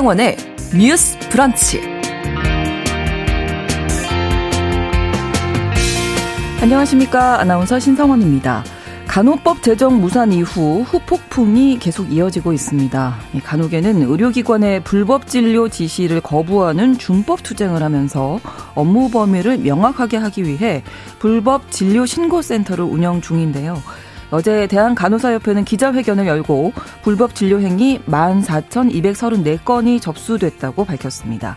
신성원의 뉴스 브런치. 안녕하십니까. 아나운서 신성원입니다. 간호법 제정 무산 이후 후폭풍이 계속 이어지고 있습니다. 간호계는 의료기관의 불법 진료 지시를 거부하는 준법 투쟁을 하면서 업무 범위를 명확하게 하기 위해 불법 진료 신고센터를 운영 중인데요. 어제 대한간호사협회는 기자회견을 열고 불법 진료 행위 14,234건이 접수됐다고 밝혔습니다.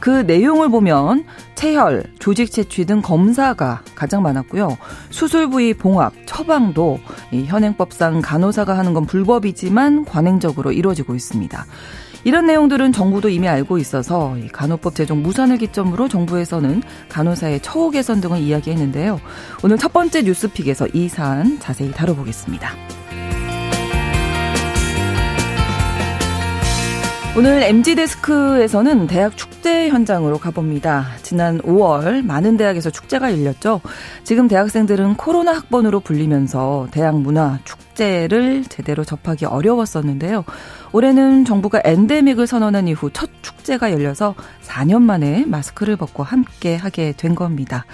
그 내용을 보면 체혈, 조직 채취 등 검사가 가장 많았고요. 수술 부위 봉합, 처방도 현행법상 간호사가 하는 건 불법이지만 관행적으로 이루어지고 있습니다. 이런 내용들은 정부도 이미 알고 있어서 간호법 제정 무산을 기점으로 정부에서는 간호사의 처우 개선 등을 이야기했는데요. 오늘 첫 번째 뉴스픽에서 이 사안 자세히 다뤄보겠습니다. 오늘 MG데스크에서는 대학 축제 현장으로 가봅니다. 지난 5월 많은 대학에서 축제가 열렸죠. 지금 대학생들은 코로나 학번으로 불리면서 대학 문화, 축제를 제대로 접하기 어려웠었는데요. 올해는 정부가 엔데믹을 선언한 이후 첫 축제가 열려서 4년 만에 마스크를 벗고 함께 하게 된 겁니다.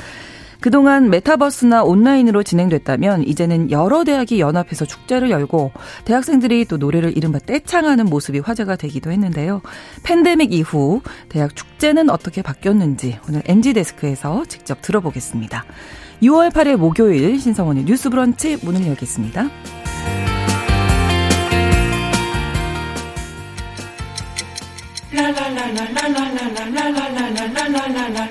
그동안 메타버스나 온라인으로 진행됐다면 이제는 여러 대학이 연합해서 축제를 열고 대학생들이 또 노래를 이른바 떼창하는 모습이 화제가 되기도 했는데요. 팬데믹 이후 대학 축제는 어떻게 바뀌었는지 오늘 MG데스크에서 직접 들어보겠습니다. 6월 8일 목요일 신성원의 뉴스 브런치 문을 열겠습니다.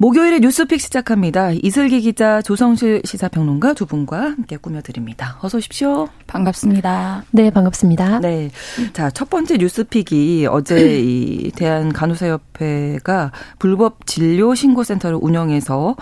목요일에 뉴스픽 시작합니다. 이슬기 기자, 조성실 시사평론가 두 분과 함께 꾸며드립니다. 어서 오십시오. 반갑습니다. 네, 반갑습니다. 네. 자, 첫 번째 뉴스픽이 어제 이 대한간호사협회가 불법 진료 신고센터를 운영해서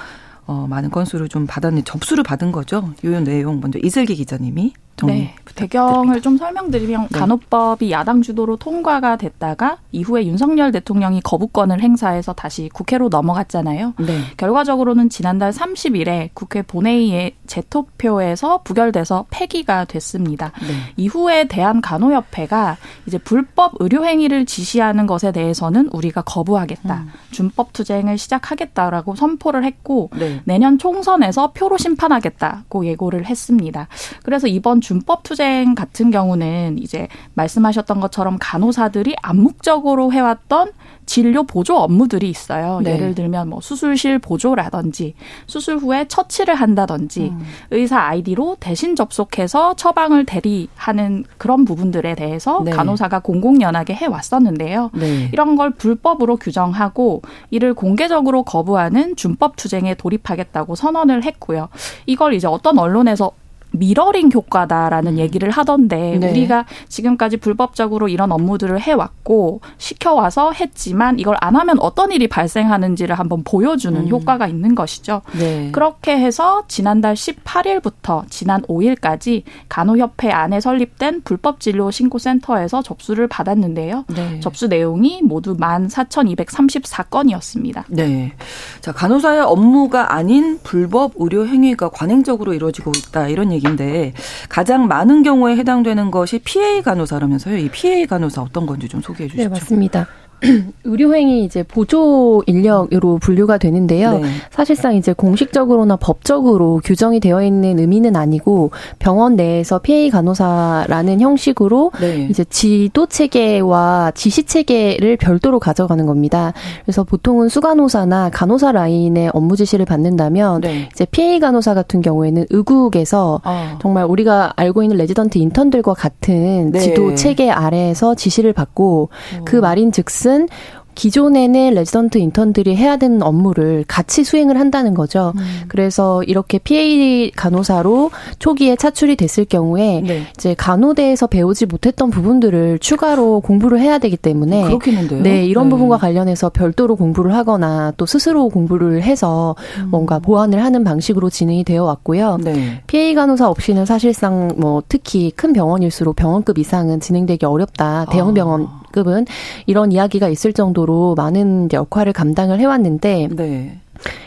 어, 많은 건수를 좀 받았는 접수를 받은 거죠. 요 내용 먼저 이슬기 기자님이 정리 네, 배경을 좀 설명드리면 네. 간호법이 야당 주도로 통과가 됐다가 이후에 윤석열 대통령이 거부권을 행사해서 다시 국회로 넘어갔잖아요. 네. 결과적으로는 지난달 30일에 국회 본회의에 재투표에서 부결돼서 폐기가 됐습니다. 네. 이후에 대한간호협회가 이제 불법 의료행위를 지시하는 것에 대해서는 우리가 거부하겠다. 음. 준법 투쟁을 시작하겠다라고 선포를 했고 네. 내년 총선에서 표로 심판하겠다고 예고를 했습니다. 그래서 이번 준법 투쟁 같은 경우는 이제 말씀하셨던 것처럼 간호사들이 암묵적으로 해왔던 진료 보조 업무들이 있어요. 네. 예를 들면 뭐 수술실 보조라든지 수술 후에 처치를 한다든지 음. 의사 아이디로 대신 접속해서 처방을 대리하는 그런 부분들에 대해서 네. 간호사가 공공연하게 해 왔었는데요. 네. 이런 걸 불법으로 규정하고 이를 공개적으로 거부하는 준법 투쟁에 돌입하겠다고 선언을 했고요. 이걸 이제 어떤 언론에서 미러링 효과다라는 음. 얘기를 하던데 네. 우리가 지금까지 불법적으로 이런 업무들을 해왔고 시켜와서 했지만 이걸 안 하면 어떤 일이 발생하는지를 한번 보여주는 음. 효과가 있는 것이죠. 네. 그렇게 해서 지난달 18일부터 지난 5일까지 간호협회 안에 설립된 불법진료 신고센터에서 접수를 받았는데요. 네. 접수 내용이 모두 14,234건이었습니다. 네. 자, 간호사의 업무가 아닌 불법 의료 행위가 관행적으로 이루어지고 있다. 이런 얘기 얘기인데 가장 많은 경우에 해당되는 것이 PA 간호사라면서요. 이 PA 간호사 어떤 건지 좀 소개해 주시죠. 네, 맞습니다. 의료행위 이제 보조 인력으로 분류가 되는데요. 네. 사실상 이제 공식적으로나 법적으로 규정이 되어 있는 의미는 아니고 병원 내에서 PA 간호사라는 형식으로 네. 이제 지도 체계와 지시 체계를 별도로 가져가는 겁니다. 그래서 보통은 수간호사나 간호사 라인의 업무 지시를 받는다면 네. 이제 PA 간호사 같은 경우에는 의국에서 어. 정말 우리가 알고 있는 레지던트 인턴들과 같은 네. 지도 체계 아래에서 지시를 받고 그 어. 그 말인 즉슨 것은 기존에는 레지던트 인턴들이 해야 되는 업무를 같이 수행을 한다는 거죠. 음. 그래서 이렇게 PA 간호사로 초기에 차출이 됐을 경우에 네. 이제 간호대에서 배우지 못했던 부분들을 추가로 공부를 해야 되기 때문에 그렇겠는데요. 네, 이런 네. 부분과 관련해서 별도로 공부를 하거나 또 스스로 공부를 해서 음. 뭔가 보완을 하는 방식으로 진행이 되어 왔고요. 네. PA 간호사 없이는 사실상 뭐 특히 큰 병원일수록 병원급 이상은 진행되기 어렵다. 대형 아. 병원 급은 이런 이야기가 있을 정도로 많은 역할을 감당을 해왔는데 네.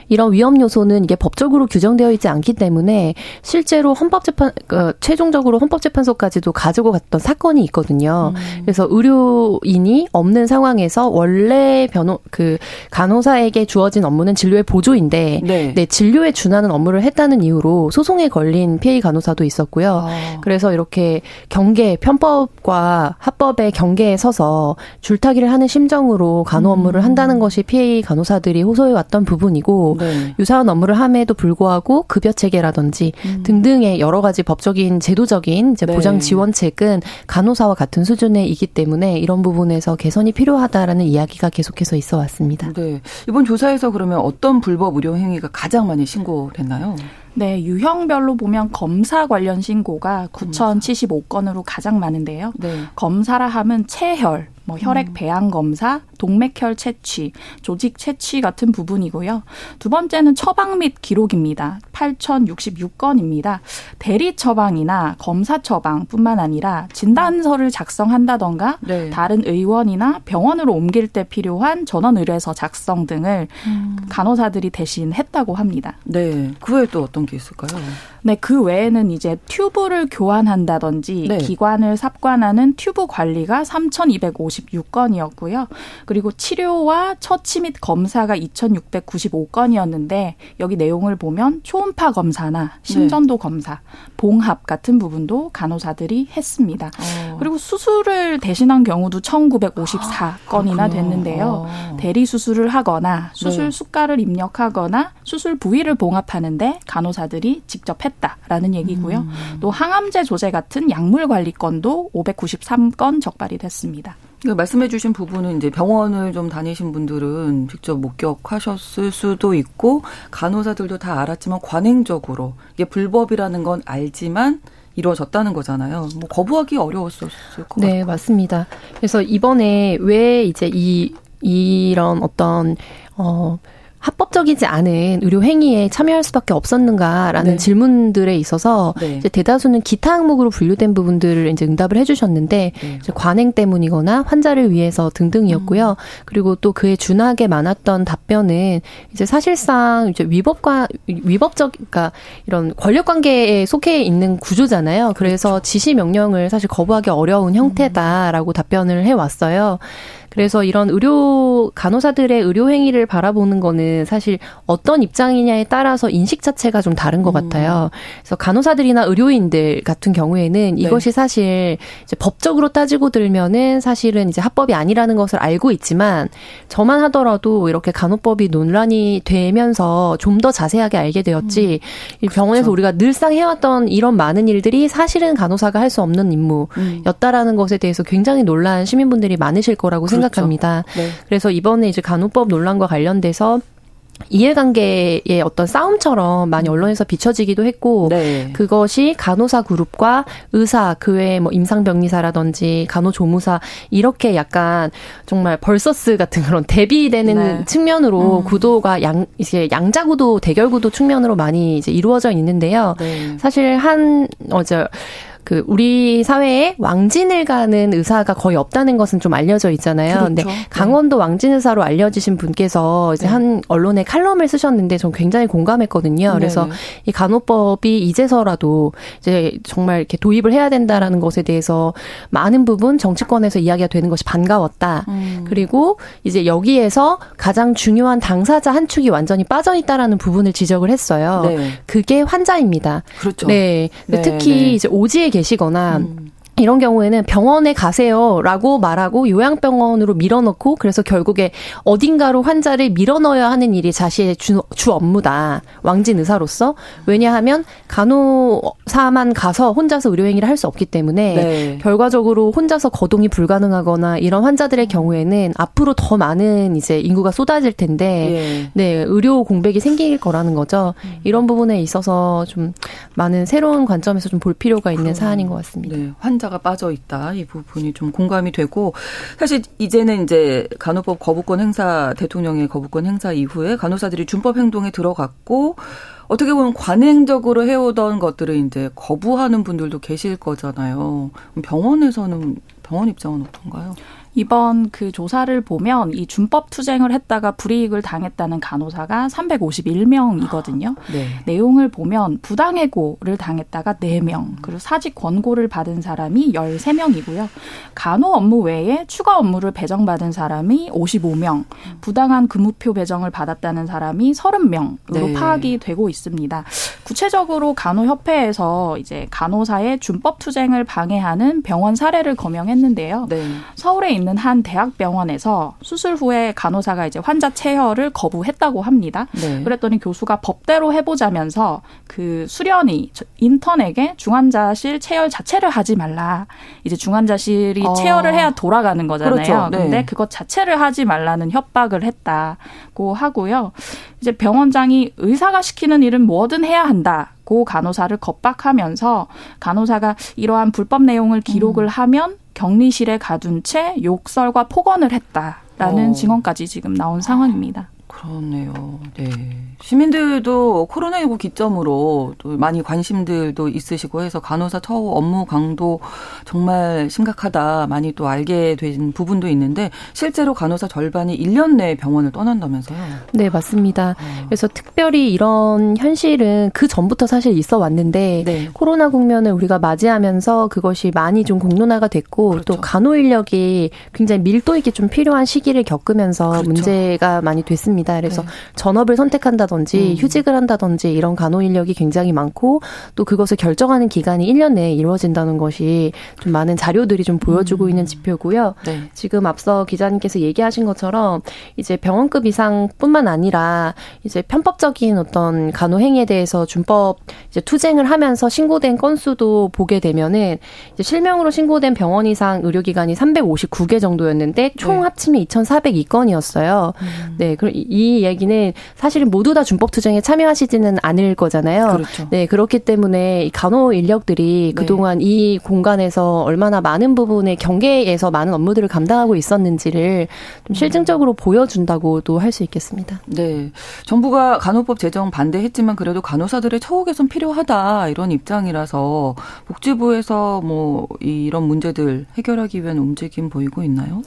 이런 위험 요소는 이게 법적으로 규정되어 있지 않기 때문에 실제로 헌법재판 그 최종적으로 헌법재판소까지도 가지고 갔던 사건이 있거든요. 음. 그래서 의료인이 없는 상황에서 원래 변호 그 간호사에게 주어진 업무는 진료의 보조인데 네. 네 진료에 준하는 업무를 했다는 이유로 소송에 걸린 피해 간호사도 있었고요. 아. 그래서 이렇게 경계 편법과 합법의 경계에 서서 줄타기를 하는 심정으로 간호 업무를 음. 한다는 것이 피해 간호사들이 호소해 왔던 부분이고 네. 유사한 업무를 함에도 불구하고 급여 체계라든지 음. 등등의 여러 가지 법적인 제도적인 이제 네. 보장 지원책은 간호사와 같은 수준에 이기 때문에 이런 부분에서 개선이 필요하다라는 이야기가 계속해서 있어 왔습니다. 네. 이번 조사에서 그러면 어떤 불법 의료 행위가 가장 많이 신고됐나요? 네, 유형별로 보면 검사 관련 신고가 9,075건으로 가장 많은데요. 네. 검사라 함은 체혈, 뭐 혈액 음. 배양 검사, 동맥혈 채취, 조직 채취 같은 부분이고요. 두 번째는 처방 및 기록입니다. 8,066건입니다. 대리 처방이나 검사 처방뿐만 아니라 진단서를 작성한다던가 네. 다른 의원이나 병원으로 옮길 때 필요한 전원 의뢰서 작성 등을 음. 간호사들이 대신 했다고 합니다. 네. 그 외에 또 어떤 게 있을까요? 네, 그 외에는 이제 튜브를 교환한다든지 네. 기관을 삽관하는 튜브 관리가 3,256건이었고요. 그리고 치료와 처치 및 검사가 2,695건이었는데 여기 내용을 보면 초음파 검사나 심전도 네. 검사, 봉합 같은 부분도 간호사들이 했습니다. 어. 그리고 수술을 대신한 경우도 1,954건이나 아, 됐는데요. 어. 대리 수술을 하거나 수술 네. 수가를 입력하거나 수술 부위를 봉합하는데 간호사들이 직접 했 했다라는 얘기고요. 음. 또 항암제 조제 같은 약물 관리 건도 593건 적발이 됐습니다. 그 말씀해주신 부분은 이제 병원을 좀 다니신 분들은 직접 목격하셨을 수도 있고 간호사들도 다 알았지만 관행적으로 이게 불법이라는 건 알지만 이루어졌다는 거잖아요. 뭐 거부하기 어려웠었을 것 네, 같고. 맞습니다. 그래서 이번에 왜 이제 이 이런 어떤 어 합법적이지 않은 의료 행위에 참여할 수밖에 없었는가라는 네. 질문들에 있어서 네. 이제 대다수는 기타 항목으로 분류된 부분들을 이제 응답을 해주셨는데 네. 이제 관행 때문이거나 환자를 위해서 등등이었고요. 음. 그리고 또 그에 준하게 많았던 답변은 이제 사실상 이제 위법과 위법적 그러니까 이런 권력 관계에 속해 있는 구조잖아요. 그래서 그렇죠. 지시 명령을 사실 거부하기 어려운 형태다라고 음. 답변을 해 왔어요. 그래서 이런 의료 간호사들의 의료 행위를 바라보는 거는 사실 어떤 입장이냐에 따라서 인식 자체가 좀 다른 것 음. 같아요. 그래서 간호사들이나 의료인들 같은 경우에는 네. 이것이 사실 이제 법적으로 따지고 들면은 사실은 이제 합법이 아니라는 것을 알고 있지만 저만 하더라도 이렇게 간호법이 논란이 되면서 좀 더 자세하게 알게 되었지 음. 병원에서 그렇죠. 우리가 늘상 해왔던 이런 많은 일들이 사실은 간호사가 할 수 없는 임무였다라는 음. 것에 대해서 굉장히 놀란 시민분들이 많으실 거라고 그렇죠. 생각합니다. 네. 그래서 이번에 이제 간호법 논란과 관련돼서 이해관계의 어떤 싸움처럼 많이 음. 언론에서 비춰지기도 했고 네. 그것이 간호사 그룹과 의사 그 외에 뭐 임상병리사라든지 간호조무사 이렇게 약간 정말 벌서스 같은 그런 대비되는 네. 측면으로 음. 구도가 양 이제 양자 구도 대결 구도 측면으로 많이 이제 이루어져 있는데요. 네. 사실 한 어제 그 우리 사회에 왕진을 가는 의사가 거의 없다는 것은 좀 알려져 있잖아요. 그렇죠. 근데 네. 강원도 왕진 의사로 알려지신 분께서 이제 네. 한 언론에 칼럼을 쓰셨는데 전 굉장히 공감했거든요. 그래서 네. 이 간호법이 이제서라도 이제 정말 이렇게 도입을 해야 된다라는 것에 대해서 많은 부분 정치권에서 이야기가 되는 것이 반가웠다. 음. 그리고 이제 여기에서 가장 중요한 당사자 한 축이 완전히 빠져 있다라는 부분을 지적을 했어요. 네. 그게 환자입니다. 그렇죠. 네. 네 특히 네. 이제 오지에 계시거나 음. 이런 경우에는 병원에 가세요라고 말하고 요양병원으로 밀어넣고 그래서 결국에 어딘가로 환자를 밀어넣어야 하는 일이 자신의 주, 주 업무다. 왕진 의사로서. 왜냐하면 간호사만 가서 혼자서 의료행위를 할 수 없기 때문에 네. 결과적으로 혼자서 거동이 불가능하거나 이런 환자들의 경우에는 앞으로 더 많은 이제 인구가 쏟아질 텐데 네, 네 의료 공백이 생길 거라는 거죠. 음. 이런 부분에 있어서 좀 많은 새로운 관점에서 좀 볼 필요가 있는 사안인 것 같습니다. 네, 환자 가 빠져 있다 이 부분이 좀 공감이 되고 사실 이제는 이제 간호법 거부권 행사 대통령의 거부권 행사 이후에 간호사들이 준법 행동에 들어갔고 어떻게 보면 관행적으로 해오던 것들을 이제 거부하는 분들도 계실 거잖아요. 병원에서는 병원 입장은 어떤가요? 이번 그 조사를 보면 이 준법 투쟁을 했다가 불이익을 당했다는 간호사가 351명이거든요. 네. 내용을 보면 부당해고를 당했다가 4명, 그리고 사직 권고를 받은 사람이 13명이고요. 간호 업무 외에 추가 업무를 배정받은 사람이 55명, 부당한 근무표 배정을 받았다는 사람이 30명으로 네. 파악이 되고 있습니다. 구체적으로 간호협회에서 이제 간호사의 준법 투쟁을 방해하는 병원 사례를 거명했는데요. 네. 서울에 있는 한 대학병원에서 수술 후에 간호사가 이제 환자 체혈을 거부했다고 합니다. 네. 그랬더니 교수가 법대로 해보자면서 그 수련이 인턴에게 중환자실 체열 자체를 하지 말라. 이제 중환자실이 어. 체열을 해야 돌아가는 거잖아요. 그렇죠. 네. 근데 그것 자체를 하지 말라는 협박을 했다고 하고요. 이제 병원장이 의사가 시키는 일은 뭐든 해야 한다. 고 간호사를 겁박하면서 간호사가 이러한 불법 내용을 기록을 음. 하면 격리실에 가둔 채 욕설과 폭언을 했다라는 어. 증언까지 지금 나온 상황입니다. 그렇네요. 네. 시민들도 코로나19 기점으로 또 많이 관심들도 있으시고 해서 간호사 처우 업무 강도 정말 심각하다 많이 또 알게 된 부분도 있는데 실제로 간호사 절반이 1년 내에 병원을 떠난다면서요? 네, 맞습니다. 어. 그래서 특별히 이런 현실은 그 전부터 사실 있어 왔는데 네. 코로나 국면을 우리가 맞이하면서 그것이 많이 좀 공론화가 됐고 그렇죠. 또 간호 인력이 굉장히 밀도 있게 좀 필요한 시기를 겪으면서 그렇죠. 문제가 많이 됐습니다. 그래서 네. 전업을 선택한다 한다든지 음. 휴직을 한다든지 이런 간호 인력이 굉장히 많고 또 그것을 결정하는 기간이 1년 내에 이루어진다는 것이 좀 많은 자료들이 좀 보여주고 음. 있는 지표고요. 네. 지금 앞서 기자님께서 얘기하신 것처럼 이제 병원급 이상뿐만 아니라 이제 편법적인 어떤 간호 행위에 대해서 준법 이제 투쟁을 하면서 신고된 건수도 보게 되면은 이제 실명으로 신고된 병원 이상 의료기관이 359개 정도였는데 총 네. 합치면 2,402건이었어요. 음. 네, 그럼 이 얘기는 사실은 모두 다 준법 투쟁에 참여하시지는 않을 거잖아요. 그렇죠. 네, 그렇기 때문에 간호 인력들이 네. 그동안 이 공간에서 얼마나 많은 부분의 경계에서 많은 업무들을 감당하고 있었는지를 좀 실증적으로 음. 보여준다고도 할 수 있겠습니다. 네. 정부가 간호법 제정 반대했지만 그래도 간호사들의 처우 개선 필요하다 이런 입장이라서 복지부에서 뭐 이런 문제들 해결하기 위한 움직임 보이고 있나요?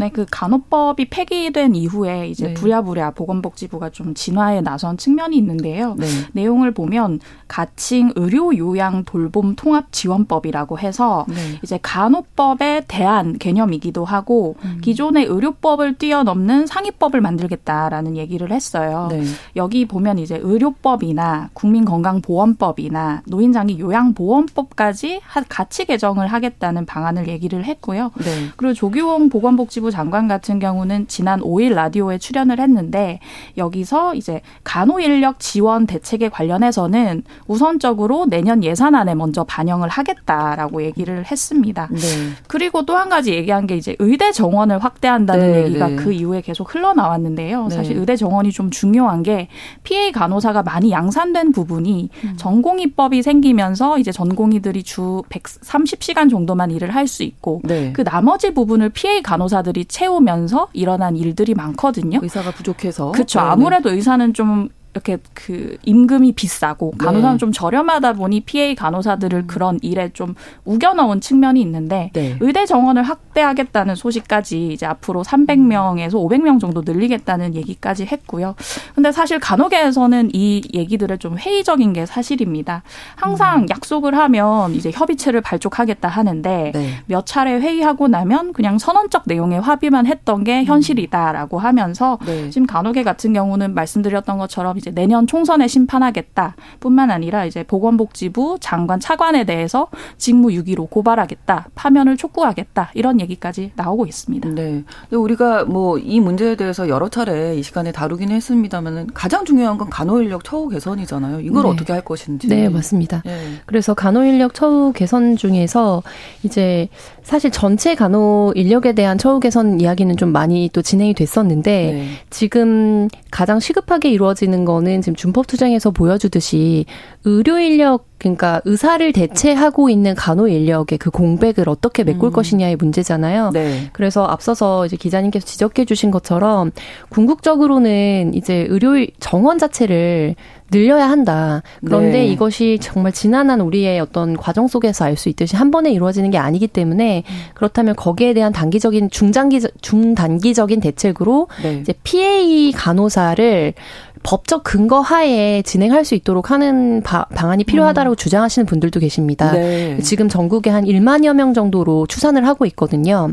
네, 그 간호법이 폐기된 이후에 이제 네. 부랴부랴 보건복지부가 좀 진화에 나선 측면이 있는데요. 네. 내용을 보면 가칭 의료 요양 돌봄 통합 지원법이라고 해서 네. 이제 간호법의 대안 개념이기도 하고 음. 기존의 의료법을 뛰어넘는 상위법을 만들겠다라는 얘기를 했어요. 네. 여기 보면 이제 의료법이나 국민건강보험법이나 노인장기 요양보험법까지 같이 개정을 하겠다는 방안을 얘기를 했고요. 네. 그리고 조규홍 보건복지부 장관 같은 경우는 지난 5일 라디오에 출연을 했는데 여기서 이제 간호 인력 지원 대책에 관련해서는 우선적으로 내년 예산안에 먼저 반영을 하겠다라고 얘기를 했습니다. 네. 그리고 또 한 가지 얘기한 게 이제 의대 정원을 확대한다는 네, 얘기가 네. 그 이후에 계속 흘러나왔는데요. 네. 사실 의대 정원이 좀 중요한 게 PA 간호사가 많이 양산된 부분이 음. 전공의법이 생기면서 이제 전공의들이 주 130시간 정도만 일을 할 수 있고 네. 그 나머지 부분을 PA 간호사들이 채우면서 일어난 일들이 많거든요. 의사가 부족해서. 그렇죠. 아무래도 의사는 좀 이렇게 그 임금이 비싸고 간호사는 네. 좀 저렴하다 보니 PA 간호사들을 음. 그런 일에 좀 우겨 넣은 측면이 있는데 네. 의대 정원을 확대하겠다는 소식까지 이제 앞으로 300명에서 500명 정도 늘리겠다는 얘기까지 했고요. 근데 사실 간호계에서는 이 얘기들을 좀 회의적인 게 사실입니다. 항상 음. 약속을 하면 이제 협의체를 발족하겠다 하는데 네. 몇 차례 회의하고 나면 그냥 선언적 내용에 합의만 했던 게 음. 현실이다라고 하면서 네. 지금 간호계 같은 경우는 말씀드렸던 것처럼 이제 이제 내년 총선에 심판하겠다. 뿐만 아니라 이제 보건복지부 장관 차관에 대해서 직무 유기로 고발하겠다. 파면을 촉구하겠다. 이런 얘기까지 나오고 있습니다. 네. 근데 우리가 뭐 이 문제에 대해서 여러 차례 이 시간에 다루긴 했습니다만은 가장 중요한 건 간호 인력 처우 개선이잖아요. 이걸 네. 어떻게 할 것인지. 네, 맞습니다. 네. 그래서 간호 인력 처우 개선 중에서 이제 사실 전체 간호 인력에 대한 처우 개선 이야기는 좀 많이 또 진행이 됐었는데 네. 지금 가장 시급하게 이루어지는 거는 지금 준법 투쟁에서 보여주듯이 의료 인력 그러니까 의사를 대체하고 있는 간호 인력의 그 공백을 어떻게 메꿀 음. 것이냐의 문제잖아요. 네. 그래서 앞서서 이제 기자님께서 지적해 주신 것처럼 궁극적으로는 이제 의료 정원 자체를 늘려야 한다. 그런데 네. 이것이 정말 지난한 우리의 어떤 과정 속에서 알 수 있듯이 한 번에 이루어지는 게 아니기 때문에 그렇다면 거기에 대한 단기적인 중장기 중단기적인 대책으로 네. 이제 PA 간호사를 법적 근거 하에 진행할 수 있도록 하는 바, 방안이 필요하다라고 음. 주장하시는 분들도 계십니다. 네. 지금 전국에 한 1만여 명 정도로 추산을 하고 있거든요.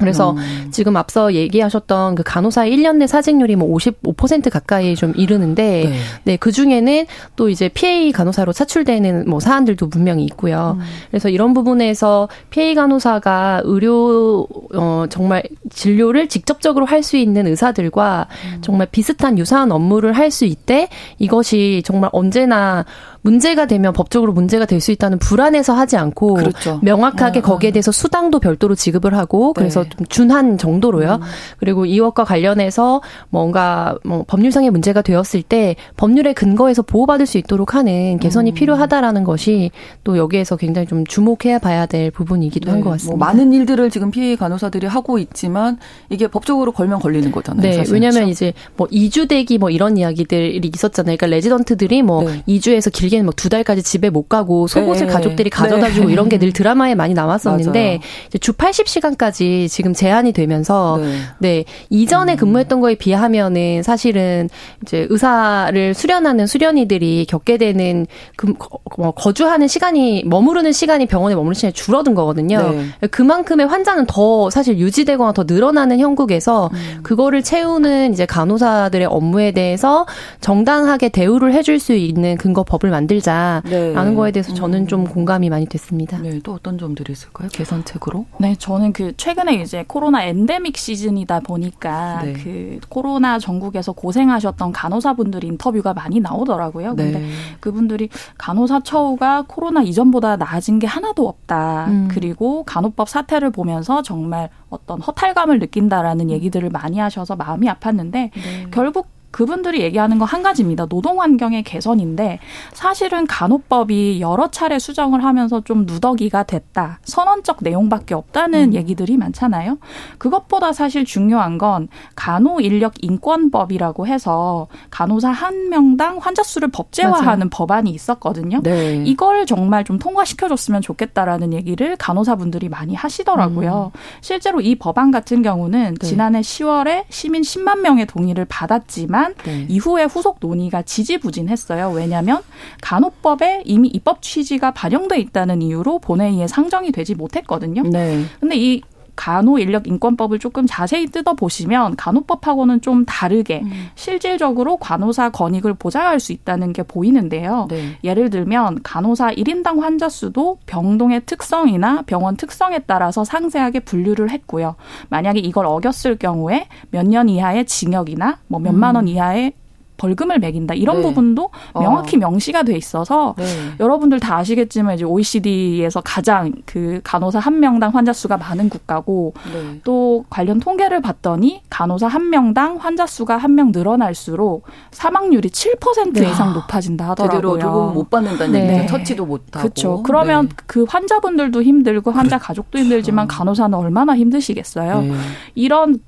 그래서 음. 지금 앞서 얘기하셨던 그 간호사의 1년 내 사직률이 뭐 55% 가까이 좀 이르는데 네. 네, 그 중에는 또 이제 PA 간호사로 차출되는 뭐 사안들도 분명히 있고요. 음. 그래서 이런 부분에서 PA 간호사가 의료 어 정말 진료를 직접적으로 할 수 있는 의사들과 음. 정말 비슷한 유사한 업무를 할 수 있대 이것이 정말 언제나 문제가 되면 법적으로 문제가 될 수 있다는 불안해서 하지 않고 그렇죠. 명확하게 아, 거기에 대해서 수당도 별도로 지급을 하고 그래서 네. 좀 준한 정도로요. 음. 그리고 이것과 관련해서 뭔가 뭐 법률상의 문제가 되었을 때 법률의 근거에서 보호받을 수 있도록 하는 개선이 음. 필요하다라는 것이 또 여기에서 굉장히 좀 주목해야 봐야 될 부분이기도 네. 한것 뭐 같습니다. 뭐 많은 일들을 지금 피해 간호사들이 하고 있지만 이게 법적으로 걸면 걸리는 거잖아요. 네, 왜냐하면 그렇죠? 이제 뭐 이주대기 뭐 이런 이야기들이 있었잖아요. 그러니까 레지던트들이 뭐 네. 2주에서 길 게는 뭐두 달까지 집에 못 가고 속옷을 네. 가족들이 가져다 주고 네. 이런 게 늘 드라마에 많이 나왔었는데 이제 주 80시간까지 지금 제한이 되면서 네, 네 이전에 음. 근무했던 거에 비하면은 사실은 이제 의사를 수련하는 수련이들이 겪게 되는 그, 뭐 거주하는 시간이 머무르는 시간이 병원에 머무르는 시간이 줄어든 거거든요. 네. 그만큼의 환자는 더 사실 유지되거나 더 늘어나는 형국에서 음. 그거를 채우는 이제 간호사들의 업무에 대해서 정당하게 대우를 해줄 수 있는 근거법을 만 들자. 있다라는 네. 거에 대해서 저는 좀 음. 공감이 많이 됐습니다. 네, 또 어떤 점들이 있을까요? 개선책으로? 네, 저는 그 최근에 이제 코로나 엔데믹 시즌이다 보니까 네. 그 코로나 전국에서 고생하셨던 간호사분들 인터뷰가 많이 나오더라고요. 근데 네. 그분들이 간호사 처우가 코로나 이전보다 나아진 게 하나도 없다. 음. 그리고 간호법 사태를 보면서 정말 어떤 허탈감을 느낀다라는 얘기들을 많이 하셔서 마음이 아팠는데 네. 결국 그분들이 얘기하는 거 한 가지입니다. 노동 환경의 개선인데 사실은 간호법이 여러 차례 수정을 하면서 좀 누더기가 됐다. 선언적 내용밖에 없다는 음. 얘기들이 많잖아요. 그것보다 사실 중요한 건 간호 인력 인권법이라고 해서 간호사 한 명당 환자 수를 법제화하는 맞아요. 법안이 있었거든요. 네. 이걸 정말 좀 통과시켜 줬으면 좋겠다라는 얘기를 간호사분들이 많이 하시더라고요. 음. 실제로 이 법안 같은 경우는 네. 지난해 10월에 시민 10만 명의 동의를 받았지만 했지만 네. 이후에 후속 논의가 지지부진했어요. 왜냐하면 간호법에 이미 입법 취지가 반영돼 있다는 이유로 본회의에 상정이 되지 못했거든요. 네. 근데 이 간호 인력 인권법을 조금 자세히 뜯어 보시면 간호법하고는 좀 다르게 음. 실질적으로 간호사 권익을 보장할 수 있다는 게 보이는데요. 네. 예를 들면 간호사 1인당 환자 수도 병동의 특성이나 병원 특성에 따라서 상세하게 분류를 했고요. 만약에 이걸 어겼을 경우에 몇 년 이하의 징역이나 뭐 몇만 원 음. 이하의 벌금을 매긴다 이런 네. 부분도 어. 명확히 어. 명시가 돼 있어서 네. 여러분들 다 아시겠지만 이제 OECD에서 가장 그 간호사 한 명당 환자 수가 많은 국가고 네. 또 관련 통계를 봤더니 간호사 한 명당 환자 수가 한 명 늘어날수록 사망률이 7% 이상 높아진다 하더라고요. 제대로 도움 못 받는다는 네. 얘기죠. 처치도 못 하고. 그렇죠. 그러면 네. 그 환자분들도 힘들고 환자. 가족도 힘들지만 간호사는 얼마나 힘드시겠어요. 네. 이런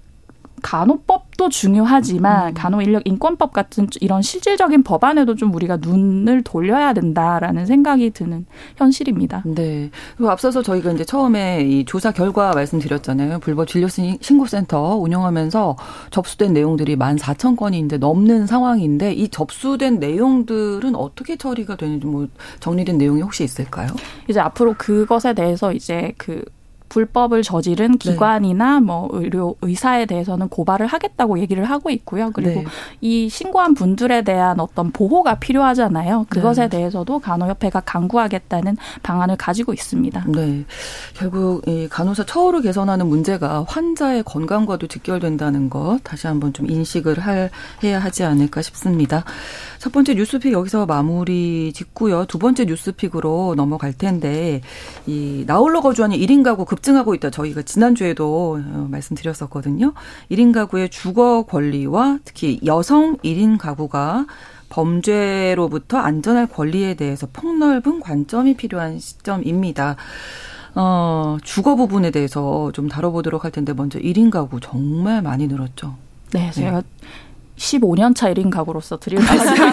간호법도 중요하지만 음. 간호 인력 인권법 같은 이런 실질적인 법안에도 좀 우리가 눈을 돌려야 된다라는 생각이 드는 현실입니다. 네. 그리고 앞서서 저희가 이제 처음에 이 조사 결과 말씀드렸잖아요. 불법 진료 신고센터 운영하면서 접수된 내용들이 만 사천 건이 이제 넘는 상황인데 이 접수된 내용들은 어떻게 처리가 되는지 뭐 정리된 내용이 혹시 있을까요? 이제 앞으로 그것에 대해서 이제 그 불법을 저지른 네. 기관이나 네. 뭐 의료 의사에 대해서는 고발을 하겠다고 얘기를 하고 있고요. 그리고 네. 이 신고한 분들에 대한 어떤 보호가 필요하잖아요. 그것에 네. 대해서도 간호협회가 강구하겠다는 방안을 가지고 있습니다. 네. 결국 이 간호사 처우를 개선하는 문제가 환자의 건강과도 직결된다는 것 다시 한번 좀 인식을 할, 해야 하지 않을까 싶습니다. 첫 번째 뉴스픽 여기서 마무리 짓고요. 두 번째 뉴스픽으로 넘어갈 텐데 이 나홀로 거주하는 1인 가구 급증하고 있다. 저희가 지난주에도 어, 말씀드렸었거든요. 1인 가구의 주거 권리와 특히 여성 1인 가구가 범죄로부터 안전할 권리에 대해서 폭넓은 관점이 필요한 시점입니다. 어, 주거 부분에 대해서 좀 다뤄보도록 할 텐데 먼저 1인 가구 정말 많이 늘었죠. 네, 제가 네. 15년 차 1인 가구로서 드릴 말씀을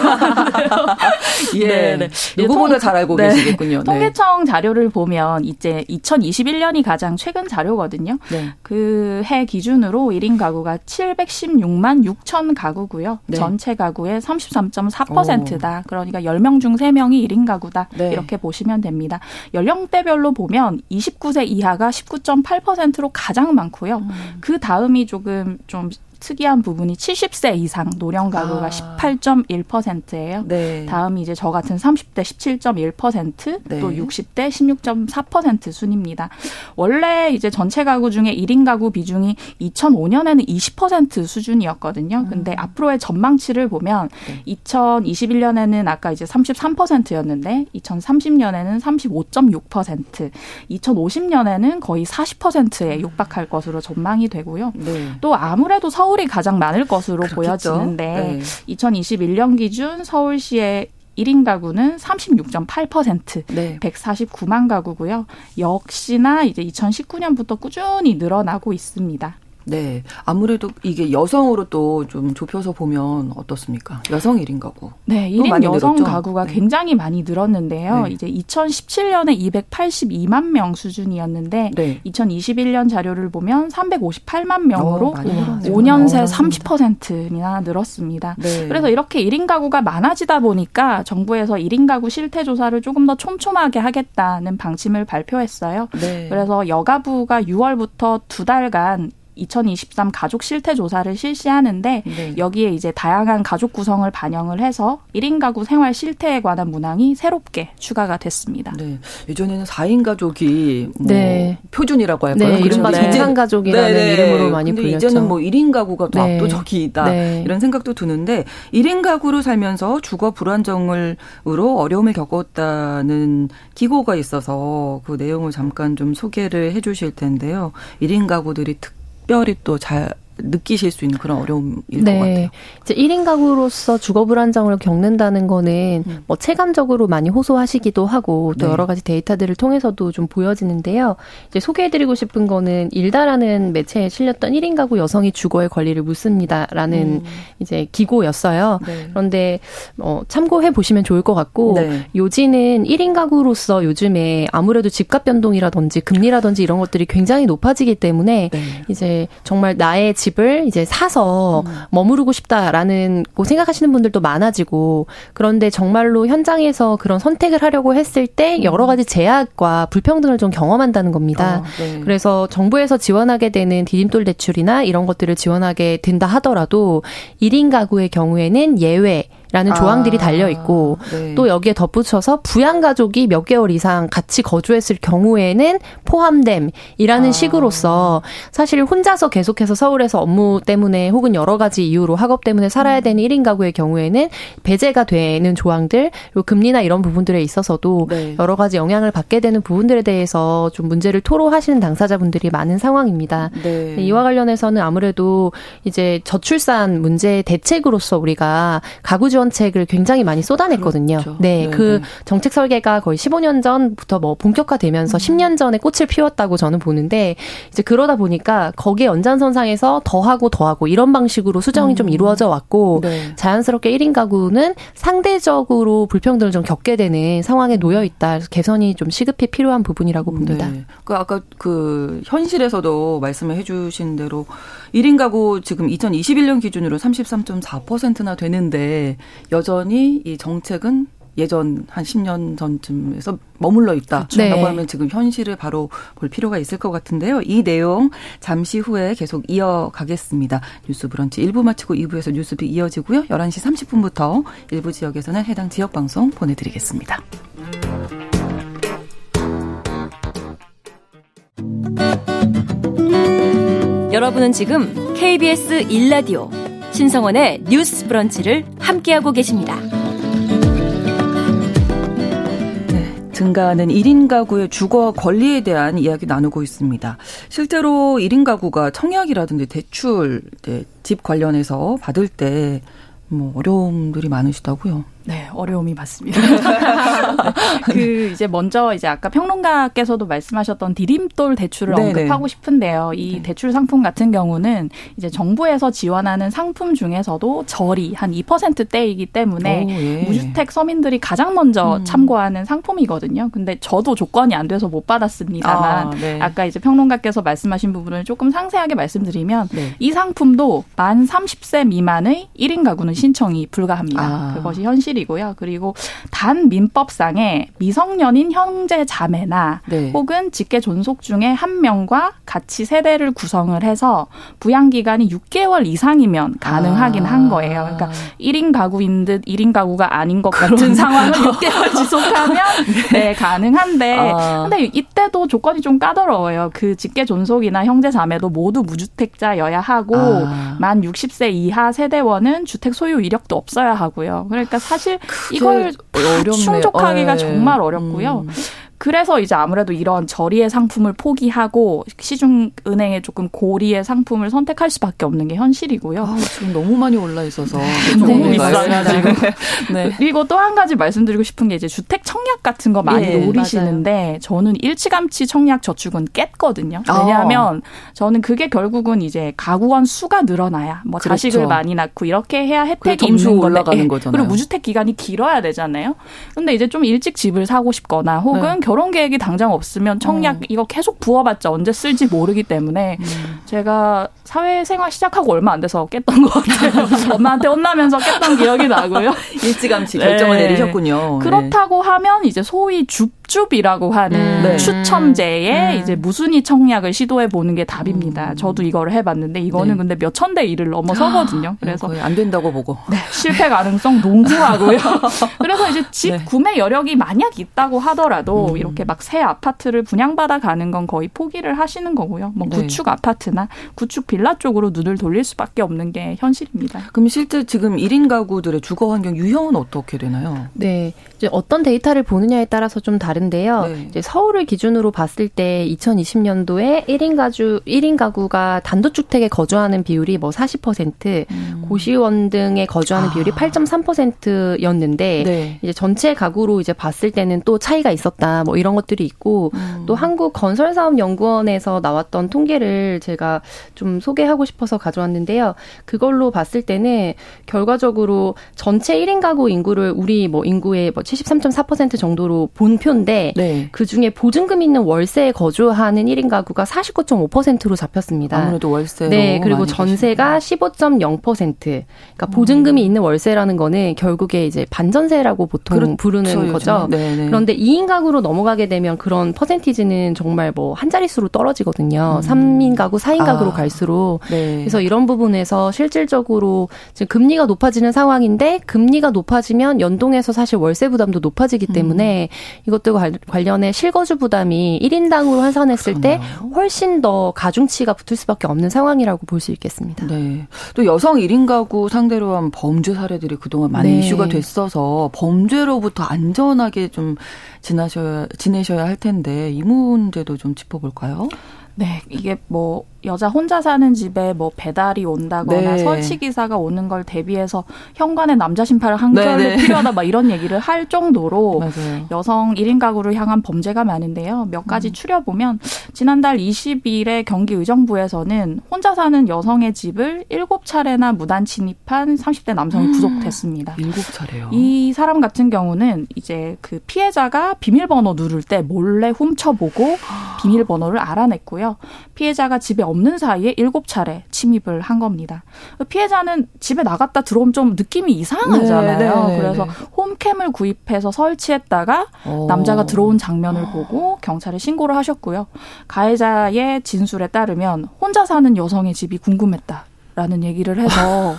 예. 네, 네. 누구보다 잘 알고 네. 계시겠군요. 네. 통계청 자료를 보면 이제 2021년이 가장 최근 자료거든요. 네. 그해 기준으로 1인 가구가 716만 6천 가구고요. 네. 전체 가구의 33.4%다. 오. 그러니까 10명 중 3명이 1인 가구다. 네. 이렇게 보시면 됩니다. 연령대별로 보면 29세 이하가 19.8%로 가장 많고요. 음. 그 다음이 조금 좀 특이한 부분이 70세 이상 노령 가구가 아. 18.1%예요. 네. 다음이 이제 저 같은 30대 17.1%, 네. 또 60대 16.4% 순입니다. 원래 이제 전체 가구 중에 1인 가구 비중이 2005년에는 20% 수준이었거든요. 근데 음. 앞으로의 전망치를 보면 네. 2021년에는 아까 이제 33%였는데 2030년에는 35.6%, 2050년에는 거의 40%에 육박할 것으로 전망이 되고요. 네. 또 아무래도 서울 서울이 가장 많을 것으로 그렇겠죠. 보여지는데 네. 2021년 기준 서울시의 1인 가구는 36.8%, 네. 149만 가구고요. 역시나 이제 2019년부터 꾸준히 늘어나고 있습니다. 네. 아무래도 이게 여성으로 또 좀 좁혀서 보면 어떻습니까? 여성 1인 가구. 네. 1인 여성 늘었죠? 가구가 네. 굉장히 많이 늘었는데요. 네. 이제 2017년에 282만 명 수준이었는데 네. 2021년 자료를 보면 358만 명으로 어, 5년 새 30%나 늘었습니다. 네. 그래서 이렇게 1인 가구가 많아지다 보니까 정부에서 1인 가구 실태 조사를 조금 더 촘촘하게 하겠다는 방침을 발표했어요. 네. 그래서 여가부가 6월부터 두 달간 2023 가족 실태 조사를 실시하는데 네. 여기에 이제 다양한 가족 구성을 반영을 해서 1인 가구 생활 실태에 관한 문항이 새롭게 추가가 됐습니다. 네. 예전에는 4인 가족이 뭐 네. 표준이라고 할까요? 네, 이른바 정상 가족이라는 네, 네. 이름으로 많이 불렸죠. 이제는 뭐 1인 가구가 또 네. 압도적이다. 네. 이런 생각도 드는데 1인 가구로 살면서 주거 불안정으로 어려움을 겪었다는 기고가 있어서 그 내용을 잠깐 좀 소개를 해 주실 텐데요. 1인 가구들이 특 특별히 또 잘 느끼실 수 있는 그런 어려움일 네. 것 같아요. 이제 1인 가구로서 주거 불안정을 겪는다는 거는 음. 뭐 체감적으로 많이 호소하시기도 하고 또 네. 여러 가지 데이터들을 통해서도 좀 보여지는데요. 이제 소개해드리고 싶은 거는 일다라는 매체에 실렸던 1인 가구 여성이 주거의 권리를 묻습니다라는 음. 이제 기고였어요. 네. 그런데 어, 참고해 보시면 좋을 것 같고 네. 요지는 1인 가구로서 요즘에 아무래도 집값 변동이라든지 금리라든지 이런 것들이 굉장히 높아지기 때문에 네. 이제 정말 나의 집 집을 이제 사서 음. 머무르고 싶다라는 고 생각하시는 분들도 많아지고 그런데 정말로 현장에서 그런 선택을 하려고 했을 때 음. 여러 가지 제약과 불평등을 좀 경험한다는 겁니다. 아, 네. 그래서 정부에서 지원하게 되는 디딤돌 대출이나 이런 것들을 지원하게 된다 하더라도 1인 가구의 경우에는 예외 라는 조항들이 아, 달려 있고 네. 또 여기에 덧붙여서 부양 가족이 몇 개월 이상 같이 거주했을 경우에는 포함됨이라는 아. 식으로서 사실 혼자서 계속해서 서울에서 업무 때문에 혹은 여러 가지 이유로 학업 때문에 살아야 음. 되는 1인 가구의 경우에는 배제가 되는 조항들 그리고 금리나 이런 부분들에 있어서도 네. 여러 가지 영향을 받게 되는 부분들에 대해서 좀 문제를 토로하시는 당사자분들이 많은 상황입니다. 네. 이와 관련해서는 아무래도 이제 저출산 문제 대책으로서 우리가 가구 지원 책을 굉장히 많이 쏟아냈거든요. 그렇죠. 네, 네, 그 네. 정책 설계가 거의 15년 전부터 뭐 본격화되면서 음. 10년 전에 꽃을 피웠다고 저는 보는데 이제 그러다 보니까 거기에 연장선상에서 더하고 더하고 이런 방식으로 수정이 음. 좀 이루어져 왔고 네. 자연스럽게 1인 가구는 상대적으로 불평등을 좀 겪게 되는 상황에 놓여 있다. 개선이 좀 시급히 필요한 부분이라고 봅니다. 네. 그 아까 그 현실에서도 말씀을 해주신 대로 1인 가구 지금 2021년 기준으로 33.4%나 되는데 여전히 이 정책은 예전 한 10년 전쯤에서 머물러 있다라고 그렇죠. 네. 하면 지금 현실을 바로 볼 필요가 있을 것 같은데요. 이 내용 잠시 후에 계속 이어가겠습니다. 뉴스 브런치 1부 마치고 2부에서 뉴스도 이어지고요. 11시 30분부터 일부 지역에서는 해당 지역 방송 보내드리겠습니다. 여러분은 지금 KBS 1라디오 신성원의 뉴스 브런치를 함께하고 계십니다. 증가하는 1인 가구의 주거 권리에 대한 이야기 나누고 있습니다. 실제로 1인 가구가 청약이라든지 대출, 집 관련해서 받을 때 뭐 어려움들이 많으시다고요? 네, 어려움이 많습니다. 그 이제 먼저 이제 아까 평론가께서도 말씀하셨던 디딤돌 대출을 네네. 언급하고 싶은데요. 이 네. 대출 상품 같은 경우는 이제 정부에서 지원하는 상품 중에서도 절이 한 2%대이기 때문에 오, 예. 무주택 서민들이 가장 먼저 음. 참고하는 상품이거든요. 근데 저도 조건이 안 돼서 못 받았습니다만 아, 네. 까 이제 평론가께서 말씀하신 부분을 조금 상세하게 말씀드리면 네. 이 상품도 만 30세 미만의 1인 가구는 신청이 불가합니다. 아. 그것이 현실 사실이고요. 그리고 단 민법상에 미성년인 형제 자매나 네. 혹은 직계 존속 중에 한 명과 같이 세대를 구성을 해서 부양 기간이 6개월 이상이면 가능하긴 아. 한 거예요. 그러니까 1인 가구인 듯 1인 가구가 아닌 것 같은 상황을 6개월 지속하면 네. 네, 가능한데 아. 근데 이때도 조건이 좀 까다로워요. 그 직계 존속이나 형제 자매도 모두 무주택자여야 하고 아. 만 60세 이하 세대원은 주택 소유 이력도 없어야 하고요. 그러니까 사실 이걸 충족하기가 어, 네. 정말 어렵고요. 음. 그래서 이제 아무래도 이런 저리의 상품을 포기하고 시중 은행에 조금 고리의 상품을 선택할 수밖에 없는 게 현실이고요. 아, 지금 너무 많이 올라 있어서 네, 너무 비싸요 지금. 네. 그리고 또 한 가지 말씀드리고 싶은 게 이제 주택 청약 같은 거 많이 예, 노리시는데 맞아요. 저는 일찌감치 청약 저축은 깼거든요. 아. 왜냐하면 아. 저는 그게 결국은 이제 가구원 수가 늘어나야 뭐 그렇죠. 자식을 많이 낳고 이렇게 해야 혜택이 있는 올라가는 예. 거잖아요. 그리고 무주택 기간이 길어야 되잖아요. 근데 이제 좀 일찍 집을 사고 싶거나 혹은 네. 결혼 계획이 당장 없으면 청약 음. 이거 계속 부어봤자 언제 쓸지 모르기 때문에 음. 제가 사회생활 시작하고 얼마 안 돼서 깼던 것 같아요. 엄마한테 혼나면서 깼던 기억이 나고요. 일찌감치 결정을 네. 내리셨군요. 그렇다고 네. 하면 이제 소위 줍줍이라고 하는 음. 네. 추첨제에 음. 이제 무순위 청약을 시도해 보는 게 답입니다. 음. 저도 이거를 해봤는데 이거는 네. 근데 몇 천 대 일을 넘어서거든요. 그래서 거의 안 된다고 보고 네, 실패 가능성 농후하고요. 그래서 이제 집 네. 구매 여력이 만약 있다고 하더라도 음. 이렇게 막 새 아파트를 분양받아 가는 건 거의 포기를 하시는 거고요. 뭐 구축 아파트나 구축 빌 빌라 쪽으로 눈을 돌릴 수밖에 없는 게 현실입니다. 그럼 실제 지금 1인 가구들의 주거 환경 유형은 어떻게 되나요? 네. 이제 어떤 데이터를 보느냐에 따라서 좀 다른 데요. 네. 이제 서울을 기준으로 봤을 때 2020년도에 1인 가주 1인 가구가 단독 주택에 거주하는 비율이 뭐 40%, 음. 고시원 등에 거주하는 아. 비율이 8.3%였는데 네. 이제 전체 가구로 이제 봤을 때는 또 차이가 있었다. 뭐 이런 것들이 있고 음. 또 한국 건설사업 연구원에서 나왔던 통계를 제가 좀 소개하고 싶어서 가져왔는데요. 그걸로 봤을 때는 결과적으로 전체 1인 가구 인구를 우리 뭐 인구의 뭐 73.4% 정도로 본 표인데 네. 그 중에 보증금 있는 월세에 거주하는 1인 가구가 49.5%로 잡혔습니다. 아무래도 월세. 네, 그리고 전세가 15.0%. 그러니까 음. 보증금이 있는 월세라는 거는 결국에 이제 반전세라고 보통 그렇죠, 부르는 거죠. 네, 네. 그런데 2인 가구로 넘어가게 되면 그런 퍼센티지는 정말 뭐 한 자릿수로 떨어지거든요. 음. 3인 가구, 4인 가구로 아. 갈수록 네. 그래서 이런 부분에서 실질적으로 지금 금리가 높아지는 상황인데 금리가 높아지면 연동해서 사실 월세 부담도 높아지기 음. 때문에 음. 이것들과 관련해 실거주 부담이 1인당으로 환산했을 그러네요. 때 훨씬 더 가중치가 붙을 수밖에 없는 상황이라고 볼 수 있겠습니다. 네. 또 여성 1인 가구 상대로 한 범죄 사례들이 그동안 많이 네. 이슈가 됐어서 범죄로부터 안전하게 좀 지나셔야 지내셔야 할 텐데 이 문제도 좀 짚어볼까요? 네, 이게 뭐 여자 혼자 사는 집에 뭐 배달이 온다거나 네. 설치 기사가 오는 걸 대비해서 현관에 남자 신발 한 네, 켤레 네. 필요하다 막 이런 얘기를 할 정도로 맞아요. 여성 1인 가구를 향한 범죄가 많은데요. 몇 가지 음. 추려 보면 지난달 20일에 경기 의정부에서는 혼자 사는 여성의 집을 7차례나 무단 침입한 30대 남성이 음. 구속됐습니다. 7차례요. 이 사람 같은 경우는 이제 그 피해자가 비밀번호 누를 때 몰래 훔쳐보고 비밀번호를 알아냈고요. 있었고요. 피해자가 집에 없는 사이에 일곱 차례 침입을 한 겁니다. 피해자는 집에 나갔다 들어오면 좀 느낌이 이상하잖아요. 네, 네, 네 그래서 네. 홈캠을 구입해서 설치했다가 오. 남자가 들어온 장면을 보고 경찰에 신고를 하셨고요. 가해자의 진술에 따르면 혼자 사는 여성의 집이 궁금했다. 라는 얘기를 해서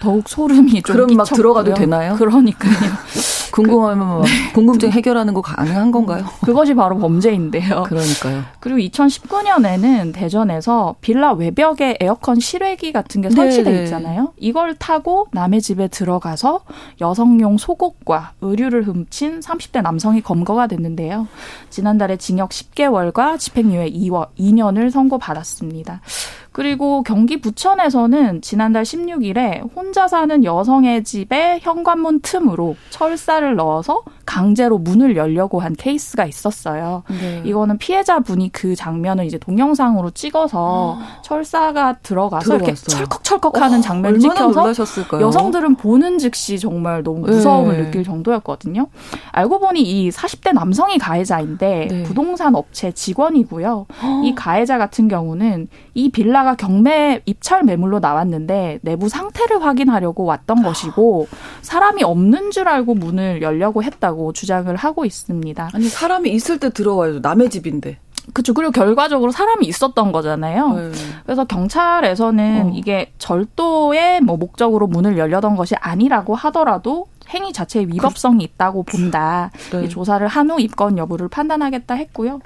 더욱 소름이 좀 그럼 막 들어가도 되나요? 그러니까요. 궁금하면 뭐 네. 궁금증 해결하는 거 가능한 건가요? 그것이 바로 범죄인데요. 그러니까요. 그리고 2019년에는 대전에서 빌라 외벽에 에어컨 실외기 같은 게 설치돼 네, 네. 있잖아요. 이걸 타고 남의 집에 들어가서 여성용 속옷과 의류를 훔친 30대 남성이 검거가 됐는데요. 지난달에 징역 10개월과 집행유예 2년을 선고받았습니다. 그리고 경기 부천에서는 지난달 16일에 혼자 사는 여성의 집에 현관문 틈으로 철사를 넣어서 강제로 문을 열려고 한 케이스가 있었어요. 네. 이거는 피해자분이 그 장면을 이제 동영상으로 찍어서 아. 철사가 들어가서 들어갔어요. 이렇게 철컥철컥하는 어, 장면을 찍혀서 놀라셨을까요? 여성들은 보는 즉시 정말 너무 무서움을 네. 느낄 정도였거든요. 알고 보니 이 40대 남성이 가해자인데 네. 부동산 업체 직원이고요. 어. 이 가해자 같은 경우는 이 빌라가 경매 입찰 매물로 나왔는데 내부 상태를 확인하려고 왔던 것이고 사람이 없는 줄 알고 문을 열려고 했다 고 주장을 하고 있습니다. 아니 사람이 있을 때 들어와야죠. 남의 집인데. 그렇죠. 그리고 결과적으로 사람이 있었던 거잖아요. 네. 그래서 경찰에서는 어. 이게 절도의 뭐 목적으로 문을 열려던 것이 아니라고 하더라도 행위 자체에 위법성이 있다고 본다. 네. 조사를 한 후 입건 여부를 판단하겠다 했고요.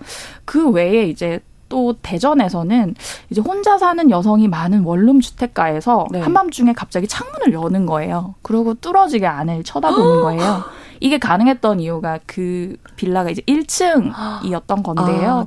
그 외에 이제 또 대전에서는 이제 혼자 사는 여성이 많은 원룸 주택가에서 네. 한밤중에 갑자기 창문을 여는 거예요. 그리고 뚫어지게 안을 쳐다보는 거예요. 이게 가능했던 이유가 그 빌라가 이제 1층이었던 건데요. 아,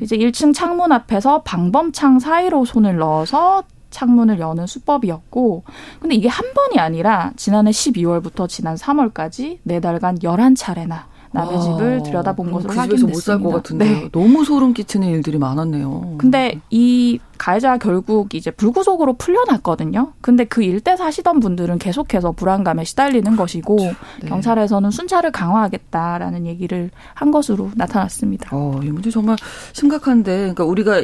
이제 1층 창문 앞에서 방범창 사이로 손을 넣어서 창문을 여는 수법이었고 근데 이게 한 번이 아니라 지난해 12월부터 지난 3월까지 네 달간 11차례나 남의 와, 집을 들여다본 것으로 그 확인됐습니다. 못살 것 같은데 네. 너무 소름 끼치는 일들이 많았네요. 근데 이 가해자 결국 이제 불구속으로 풀려났거든요. 근데 그 일대 사시던 분들은 계속해서 불안감에 시달리는 것이고 네. 경찰에서는 순찰을 강화하겠다라는 얘기를 한 것으로 나타났습니다. 어, 이 문제 정말 심각한데, 그러니까 우리가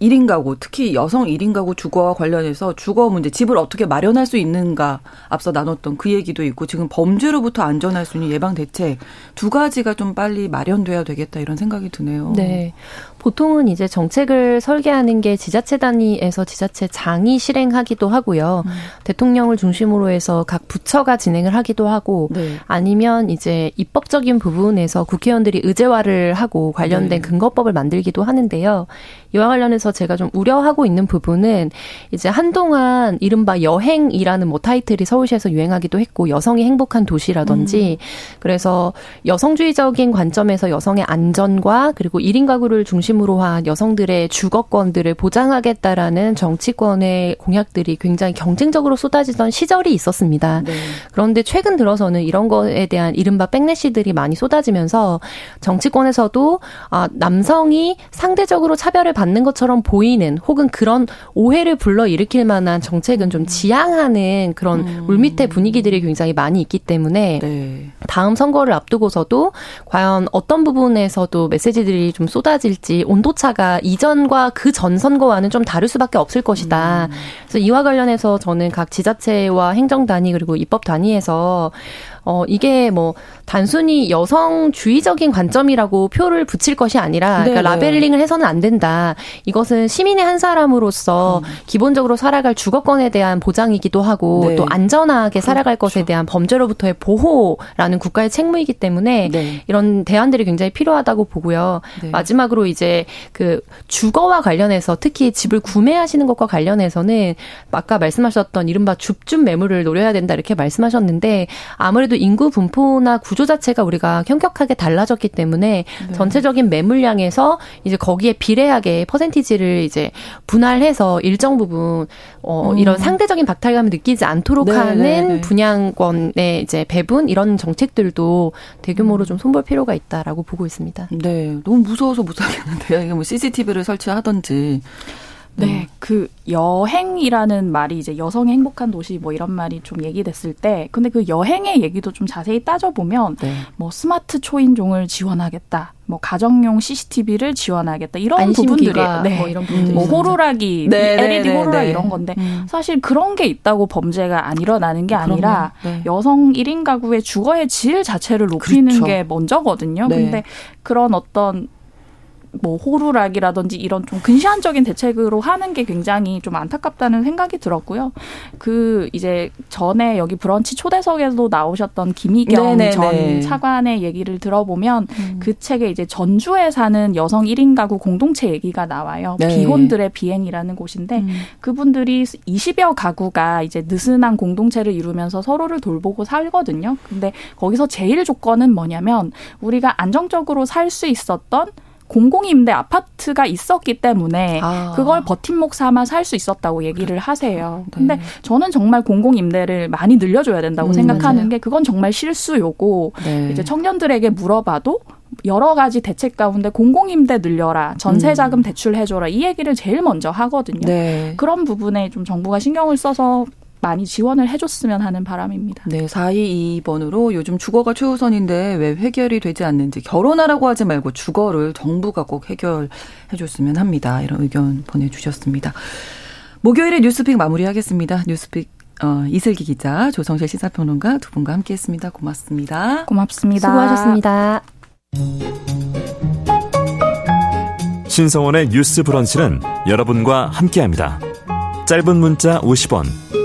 1인 가구, 특히 여성 1인 가구 주거와 관련해서 주거 문제, 집을 어떻게 마련할 수 있는가 앞서 나눴던 그 얘기도 있고 지금 범죄로부터 안전할 수 있는 예방 대책 두 가지가 좀 빨리 마련돼야 되겠다 이런 생각이 드네요. 네. 보통은 이제 정책을 설계하는 게 지자체 단위에서 지자체 장이 실행하기도 하고요. 음. 대통령을 중심으로 해서 각 부처가 진행을 하기도 하고 네. 아니면 이제 입법적인 부분에서 국회의원들이 의제화를 하고 관련된 네. 근거법을 만들기도 하는데요. 이와 관련해서 제가 좀 우려하고 있는 부분은 이제 한동안 이른바 여행이라는 뭐 타이틀이 서울시에서 유행하기도 했고 여성이 행복한 도시라든지 음. 그래서 여성주의적인 관점에서 여성의 안전과 그리고 1인 가구를 중심 으로 한 여성들의 주거권들을 보장하겠다라는 정치권의 공약들이 굉장히 경쟁적으로 쏟아지던 시절이 있었습니다. 네. 그런데 최근 들어서는 이런 거에 대한 이른바 백래시들이 많이 쏟아지면서 정치권에서도 아, 남성이 상대적으로 차별을 받는 것처럼 보이는 혹은 그런 오해를 불러일으킬 만한 정책은 좀 지양하는 그런 음. 물밑의 분위기들이 굉장히 많이 있기 때문에 네. 다음 선거를 앞두고서도 과연 어떤 부분에서도 메시지들이 좀 쏟아질지 온도차가 이전과 그 전 선거와는 좀 다를 수밖에 없을 것이다. 음. 그래서 이와 관련해서 저는 각 지자체와 행정 단위 그리고 입법 단위에서 어, 이게 뭐 단순히 여성주의적인 관점이라고 표를 붙일 것이 아니라 그러니까 라벨링을 해서는 안 된다. 이것은 시민의 한 사람으로서 음. 기본적으로 살아갈 주거권에 대한 보장이기도 하고 네. 또 안전하게 살아갈 그렇죠. 것에 대한 범죄로부터의 보호라는 국가의 책무이기 때문에 네. 이런 대안들이 굉장히 필요하다고 보고요. 네. 마지막으로 이제 그 주거와 관련해서 특히 집을 구매하시는 것과 관련해서는 아까 말씀하셨던 이른바 줍줍 매물을 노려야 된다 이렇게 말씀하셨는데 아무래도 아무래도 인구 분포나 구조 자체가 우리가 현격하게 달라졌기 때문에 네. 전체적인 매물량에서 이제 거기에 비례하게 퍼센티지를 이제 분할해서 일정 부분 어 음. 이런 상대적인 박탈감을 느끼지 않도록 네, 하는 네, 네. 분양권의 이제 배분 이런 정책들도 대규모로 음. 좀 손볼 필요가 있다라고 보고 있습니다. 네, 너무 무서워서 못 살겠는데요. 이게 뭐 CCTV를 설치하든지 네, 그 여행이라는 말이 이제 여성의 행복한 도시 뭐 이런 말이 좀 얘기됐을 때, 근데 그 여행의 얘기도 좀 자세히 따져보면, 네. 뭐 스마트 초인종을 지원하겠다, 뭐 가정용 CCTV를 지원하겠다 이런 부분들이 네. 뭐 이런 부분들이 뭐 호루라기, 네, 네 LED 네, 호루라 기 이런 건데 음. 사실 그런 게 있다고 범죄가 안 일어나는 게 아니라 네. 여성 1인 가구의 주거의 질 자체를 높이는 그렇죠. 게 먼저거든요. 네. 근데 그런 어떤 뭐 호루라기라든지 이런 좀 근시안적인 대책으로 하는 게 굉장히 좀 안타깝다는 생각이 들었고요. 그 이제 전에 여기 브런치 초대석에도 나오셨던 김희경 네네네. 전 차관의 얘기를 들어보면 음. 그 책에 이제 전주에 사는 여성 1인 가구 공동체 얘기가 나와요. 네. 비혼들의 비행이라는 곳인데 음. 그분들이 20여 가구가 이제 느슨한 공동체를 이루면서 서로를 돌보고 살거든요. 근데 거기서 제일 조건은 뭐냐면 우리가 안정적으로 살 수 있었던 공공임대 아파트가 있었기 때문에 아. 그걸 버팀목 삼아 살 수 있었다고 얘기를 하세요. 네. 근데 저는 정말 공공임대를 많이 늘려줘야 된다고 음, 생각하는 맞아요. 게 그건 정말 실수요고 네. 이제 청년들에게 물어봐도 여러 가지 대책 가운데 공공임대 늘려라, 전세자금 음. 대출해줘라 이 얘기를 제일 먼저 하거든요. 네. 그런 부분에 좀 정부가 신경을 써서 많이 지원을 해줬으면 하는 바람입니다. 네, 422번으로 요즘 주거가 최우선인데 왜 해결이 되지 않는지 결혼하라고 하지 말고 주거를 정부가 꼭 해결해줬으면 합니다. 이런 의견 보내주셨습니다. 목요일에 뉴스픽 마무리하겠습니다. 뉴스픽 어, 이슬기 기자, 조성실 시사평론가 두 분과 함께했습니다. 고맙습니다. 고맙습니다. 수고하셨습니다. 신성원의 뉴스 브런치는 여러분과 함께합니다. 짧은 문자 50원,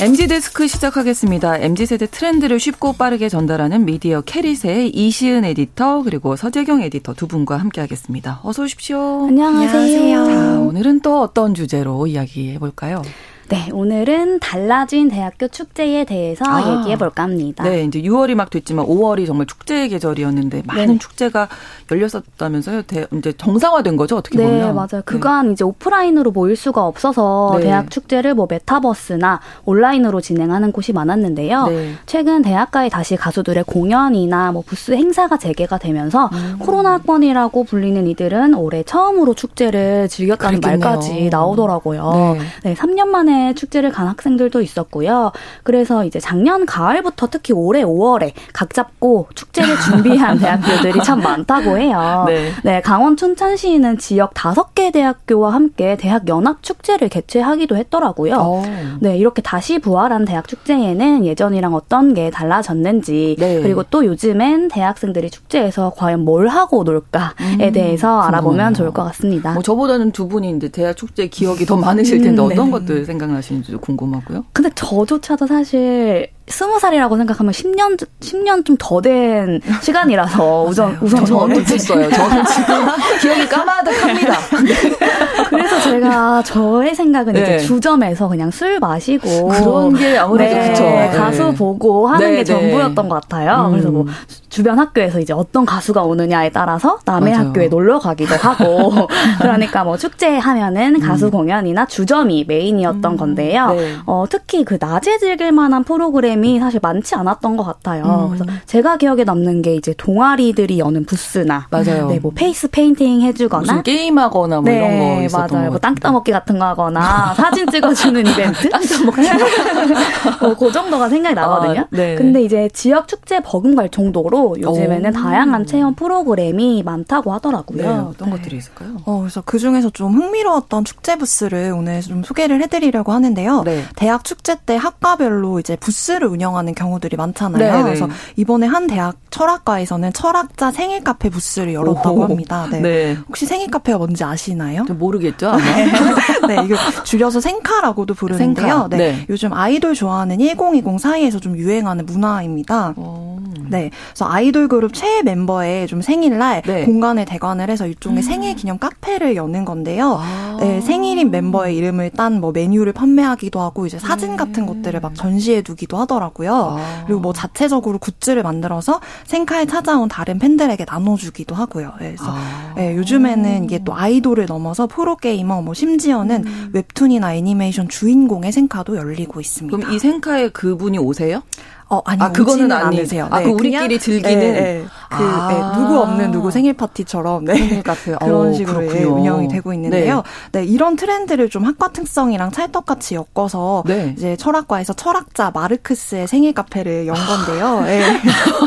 MZ 데스크 시작하겠습니다. MZ 세대 트렌드를 쉽고 빠르게 전달하는 미디어 캐릿의 이시은 에디터 그리고 서재경 에디터 두 분과 함께하겠습니다. 어서 오십시오. 안녕하세요. 자, 오늘은 또 어떤 주제로 이야기해 볼까요? 네, 오늘은 달라진 대학교 축제에 대해서 아, 얘기해 볼까 합니다. 네, 이제 6월이 막 됐지만 5월이 정말 축제의 계절이었는데 많은 네 축제가 열렸었다면서요. 대, 이제 정상화된 거죠, 어떻게 네, 보면. 네, 맞아요. 그간 네. 이제 오프라인으로 모일 수가 없어서 네. 대학 축제를 뭐 메타버스나 온라인으로 진행하는 곳이 많았는데요. 네. 최근 대학가에 다시 가수들의 공연이나 뭐 부스 행사가 재개가 되면서 음. 코로나 학번이라고 불리는 이들은 올해 처음으로 축제를 즐겼다는 그랬겠네요. 말까지 나오더라고요. 네. 네, 3년 만에 축제를 간 학생들도 있었고요. 그래서 이제 작년 가을부터 특히 올해 5월에 각 잡고 축제를 준비한 대학교들이 참 많다고 해요. 네. 네, 강원 춘천시는 지역 다섯 개 대학교와 함께 대학 연합 축제를 개최하기도 했더라고요. 오. 네, 이렇게 다시 부활한 대학 축제에는 예전이랑 어떤 게 달라졌는지 네. 그리고 또 요즘엔 대학생들이 축제에서 과연 뭘 하고 놀까에 음, 대해서 알아보면 좋을 것 같습니다. 뭐 저보다는 두 분이 이제 대학 축제 기억이 더 많으실 텐데 음, 네. 어떤 것들 생각 생각나시는지도 궁금하고요. 근데 저조차도 사실 스무 살이라고 생각하면 10년 10년 좀 더 된 시간이라서 우선 우선 저는 놓쳤어요. 저는 지금 기억이 까마득합니다. 그래서 제가 저의 생각은 네. 이제 주점에서 그냥 술 마시고 그런 게 아무래도 네, 그쵸. 네. 가수 보고 하는 네, 게 네. 전부였던 것 같아요. 음. 그래서 뭐 주변 학교에서 이제 어떤 가수가 오느냐에 따라서 남의 맞아요. 학교에 놀러 가기도 하고 그러니까 뭐 축제 하면은 가수 음. 공연이나 주점이 메인이었던 음. 건데요. 네. 어, 특히 그 낮에 즐길 만한 프로그램 이 사실 많지 않았던 것 같아요. 음. 그래서 제가 기억에 남는 게 이제 동아리들이 여는 부스나 맞아요. 네, 뭐 페이스 페인팅 해주거나 게임하거나 뭐 네, 이런 거 맞아요. 뭐 땅 따먹기 같은 거 하거나 사진 찍어주는 이벤트 땅 따먹기 뭐그 정도가 생각이 나거든요. 아, 네. 근데 이제 지역 축제 버금갈 정도로 요즘에는 오. 다양한 체험 프로그램이 많다고 하더라고요. 네, 어떤 네. 것들이 있을까요? 어, 그래서 그 중에서 좀 흥미로웠던 축제 부스를 오늘 좀 소개를 해드리려고 하는데요. 네. 대학 축제 때 학과별로 이제 부스를 운영하는 경우들이 많잖아요. 네, 네. 그래서 이번에 한 대학 철학과에서는 철학자 생일 카페 부스를 열었다고 합니다. 네. 네. 혹시 생일 카페가 뭔지 아시나요? 모르겠죠. 네, 이거 줄여서 생카라고도 부르는데요. 생카. 네. 요즘 아이돌 좋아하는 1020 사이에서 좀 유행하는 문화입니다. 오. 네. 그래서 아이돌 그룹 최애 멤버의 좀 생일날 네. 공간을 대관을 해서 일종의 음. 생일 기념 카페를 여는 건데요. 아. 네, 생일인 멤버의 이름을 딴 뭐 메뉴를 판매하기도 하고 이제 사진 같은 것들을 막 전시해 두기도 하더라고요. 아. 그리고 뭐 자체적으로 굿즈를 만들어서 생카에 찾아온 다른 팬들에게 나눠주기도 하고요. 네, 그래서 아. 네, 요즘에는 이게 또 아이돌을 넘어서 프로게이머 뭐 심지어는 음. 웹툰이나 애니메이션 주인공의 생카도 열리고 있습니다. 그럼 이 생카에 그분이 오세요? 어, 아니, 아, 그거는 아니세요. 아, 네, 그 우리끼리 즐기는 네, 네. 그 아. 네, 누구 없는 누구 생일 파티처럼 네. 그런 식으로 예, 운영이 되고 있는데요. 네. 네. 이런 트렌드를 좀 학과 특성이랑 찰떡같이 엮어서 네. 이제 철학과에서 철학자 마르크스의 생일 카페를 연 건데요. 네.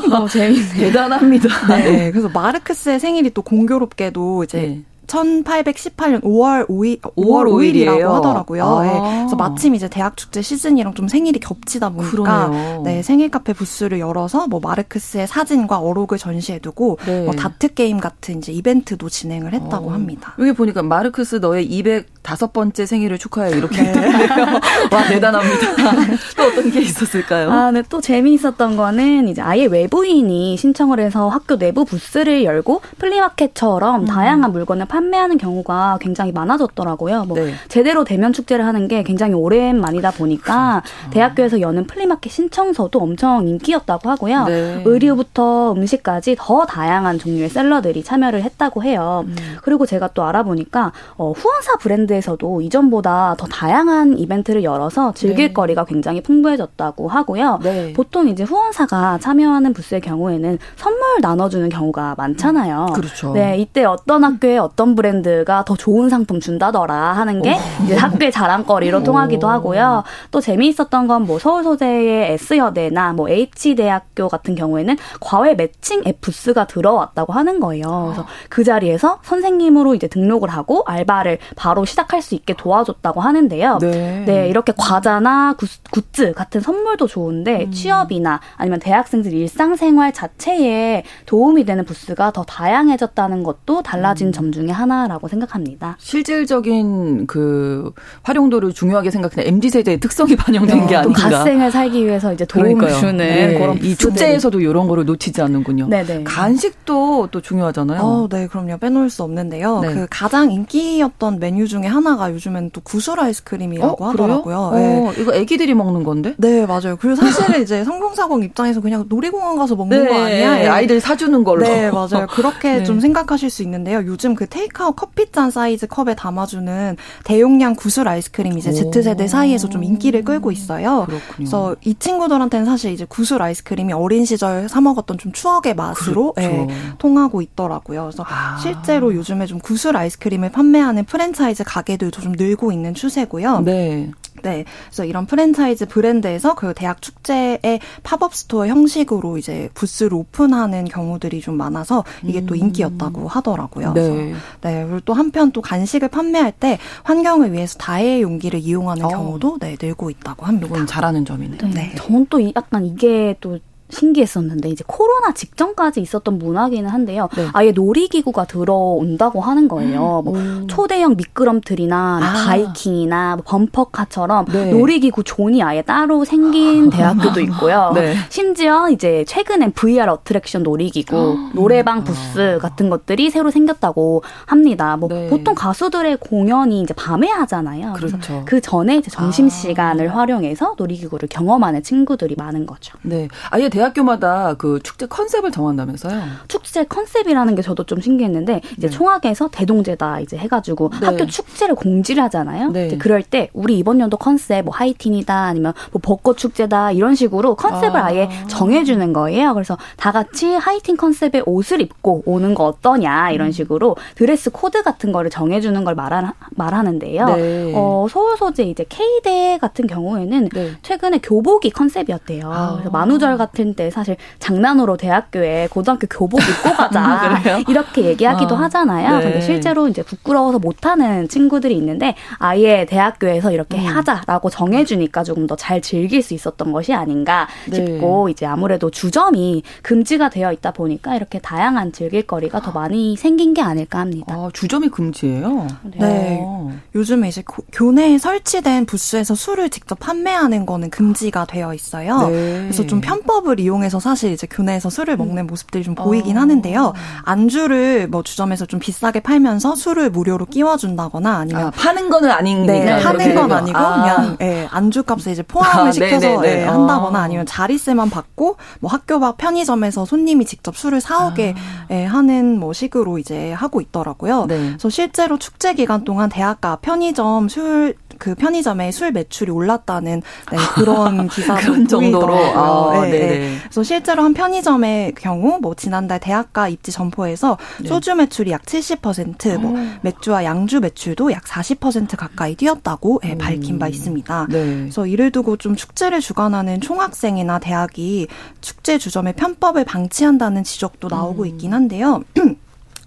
너무 재밌네요. 대단합니다. 네. 그래서 마르크스의 생일이 또 공교롭게도 이제 1818년 5월 5일 5월 5일이라고 하더라고요. 아. 네. 그래서 마침 이제 대학 축제 시즌이랑 좀 생일이 겹치다 보니까 그러네요. 네, 생일 카페 부스를 열어서 뭐 마르크스의 사진과 어록을 전시해 두고 네. 뭐 다트 게임 같은 이제 이벤트도 진행을 했다고 어. 합니다. 여기 보니까 마르크스 너의 205번째 생일을 축하해 이렇게 네. 와 대단합니다. 또 어떤 게 있었을까요? 아, 네. 또 재미있었던 거는 이제 아예 외부인이 신청을 해서 학교 내부 부스를 열고 플리마켓처럼 음. 다양한 물건을 판 판매하는 경우가 굉장히 많아졌더라고요. 뭐 네. 제대로 대면 축제를 하는 게 굉장히 오랜만이다 보니까 그렇죠. 대학교에서 여는 플리마켓 신청서도 엄청 인기였다고 하고요. 네. 의류부터 음식까지 더 다양한 종류의 셀러들이 참여를 했다고 해요. 음. 그리고 제가 또 알아보니까 어, 후원사 브랜드에서도 이전보다 더 다양한 이벤트를 열어서 즐길 네. 거리가 굉장히 풍부해졌다고 하고요. 네. 보통 이제 후원사가 참여하는 부스의 경우에는 선물 나눠주는 경우가 많잖아요. 음. 그렇죠. 네, 이때 어떤 학교에 어떤 브랜드가 더 좋은 상품 준다더라 하는 게 학교의 자랑거리로 오. 통하기도 하고요. 또 재미있었던 건 뭐 서울 소재의 S여대나 뭐 H대학교 같은 경우에는 과외 매칭 앱 부스가 들어왔다고 하는 거예요. 그래서 그 자리에서 선생님으로 이제 등록을 하고 알바를 바로 시작할 수 있게 도와줬다고 하는데요. 네, 네 이렇게 과자나 구, 굿즈 같은 선물도 좋은데 음. 취업이나 아니면 대학생들 일상생활 자체에 도움이 되는 부스가 더 다양해졌다는 것도 달라진 음. 점 중에 하나라고 생각합니다. 실질적인 그 활용도를 중요하게 생각하는 MZ 세대의 특성이 반영된 네, 게 아닌가. 갓생을 살기 위해서 이제 도움을 그러니까요. 주는 네, 그런 이 축제에서도 이런 거를 놓치지 않는군요. 네네. 간식도 또 중요하잖아요. 어, 네, 그럼요. 빼놓을 수 없는데요. 네. 그 가장 인기였던 메뉴 중에 하나가 요즘엔 또 구슬 아이스크림이라고 어, 하더라고요. 네. 어, 이거 애기들이 먹는 건데? 네, 맞아요. 그리고 사실은 이제 사공오공 입장에서 그냥 놀이공원 가서 먹는 네, 거 아니야? 네. 아이들 사주는 걸로. 네, 맞아요. 그렇게 네. 좀 생각하실 수 있는데요. 요즘 그 테이크아웃 커피잔 사이즈 컵에 담아주는 대용량 구슬 아이스크림이 이제 Z세대 사이에서 좀 인기를 끌고 있어요. 그렇군요. 그래서 이 친구들한테는 사실 이제 구슬 아이스크림이 어린 시절 사 먹었던 좀 추억의 맛으로 그렇죠. 예, 통하고 있더라고요. 그래서 아. 실제로 요즘에 좀 구슬 아이스크림을 판매하는 프랜차이즈 가게들도 좀 늘고 있는 추세고요. 네. 네. 그래서 이런 프랜차이즈 브랜드에서 그 대학 축제의 팝업 스토어 형식으로 이제 부스를 오픈하는 경우들이 좀 많아서 이게 음. 또 인기였다고 하더라고요. 네. 네. 그리고 또 한편 또 간식을 판매할 때 환경을 위해서 다회용 용기를 이용하는 어. 경우도 네, 늘고 있다고 합니다. 이건 잘하는 점이네요. 네. 네. 저는 또 약간 이게 또 신기했었는데 이제 코로나 직전까지 있었던 문화기는 한데요. 네. 아예 놀이기구가 들어온다고 하는 거예요. 뭐 오. 초대형 미끄럼틀이나 아. 바이킹이나 뭐 범퍼카처럼 네. 놀이기구 존이 아예 따로 생긴 대학교도 있고요. 네. 심지어 이제 최근엔 VR 어트랙션 놀이기구, 아. 노래방 부스 같은 것들이 새로 생겼다고 합니다. 뭐 네. 보통 가수들의 공연이 이제 밤에 하잖아요. 그렇죠. 그 전에 이제 점심 시간을 아. 활용해서 놀이기구를 경험하는 친구들이 많은 거죠. 네. 아예 대 대학교마다 그 축제 컨셉을 정한다면서요? 축제 컨셉이라는 게 저도 좀 신기했는데 이제 네. 총학에서 대동제다 이제 해가지고 네. 학교 축제를 공지를 하잖아요. 네. 그럴 때 우리 이번 연도 컨셉 뭐 하이틴이다 아니면 뭐 벚꽃 축제다 이런 식으로 컨셉을 아. 예 정해주는 거예요. 그래서 다 같이 하이틴 컨셉의 옷을 입고 오는 거 어떠냐 이런 음. 식으로 드레스 코드 같은 거를 정해주는 걸 말하, 말하는데요. 네. 어, 서울 소재 이제 K대 같은 경우에는 네. 최근에 교복이 컨셉이었대요. 아. 그래서 만우절 같은 때 사실 장난으로 대학교에 고등학교 교복 입고 가자 아, 이렇게 얘기하기도 아, 하잖아요. 네. 근데 실제로 이제 부끄러워서 못하는 친구들이 있는데 아예 대학교에서 이렇게 음. 하자라고 정해주니까 조금 더 잘 즐길 수 있었던 것이 아닌가 네. 싶고 이제 아무래도 주점이 금지가 되어 있다 보니까 이렇게 다양한 즐길거리가 더 많이 생긴 게 아닐까 합니다. 아, 주점이 금지예요? 네. 네. 요즘에 이제 교내에 설치된 부스에서 술을 직접 판매하는 거는 금지가 되어 있어요. 네. 그래서 좀 편법을 이용해서 사실 이제 교내에서 술을 먹는 모습들이 좀 보이긴 어. 하는데요. 안주를 뭐 주점에서 좀 비싸게 팔면서 술을 무료로 끼워준다거나 아니면 아, 파는 거는 아니니까 네, 파는 건 아니고 아. 그냥 예, 안주 값에 이제 포함을 아, 시켜서 예, 한다거나 아. 아니면 자리세만 받고 뭐 학교 밖 편의점에서 손님이 직접 술을 사오게 아. 예, 하는 뭐 식으로 이제 하고 있더라고요. 네. 그래서 실제로 축제 기간 동안 대학가 편의점 술 그 편의점에 술 매출이 올랐다는 네, 그런 기사도 그런 정도로 아, 네, 네. 그래서 실제로 한 편의점의 경우 뭐 지난달 대학가 입지 점포에서 네. 소주 매출이 약 70%, 뭐 맥주와 양주 매출도 약 40% 가까이 뛰었다고 네, 밝힌 바 있습니다. 네. 그래서 이를 두고 좀 축제를 주관하는 총학생이나 대학이 축제 주점의 편법을 방치한다는 지적도 나오고 음. 있긴 한데요.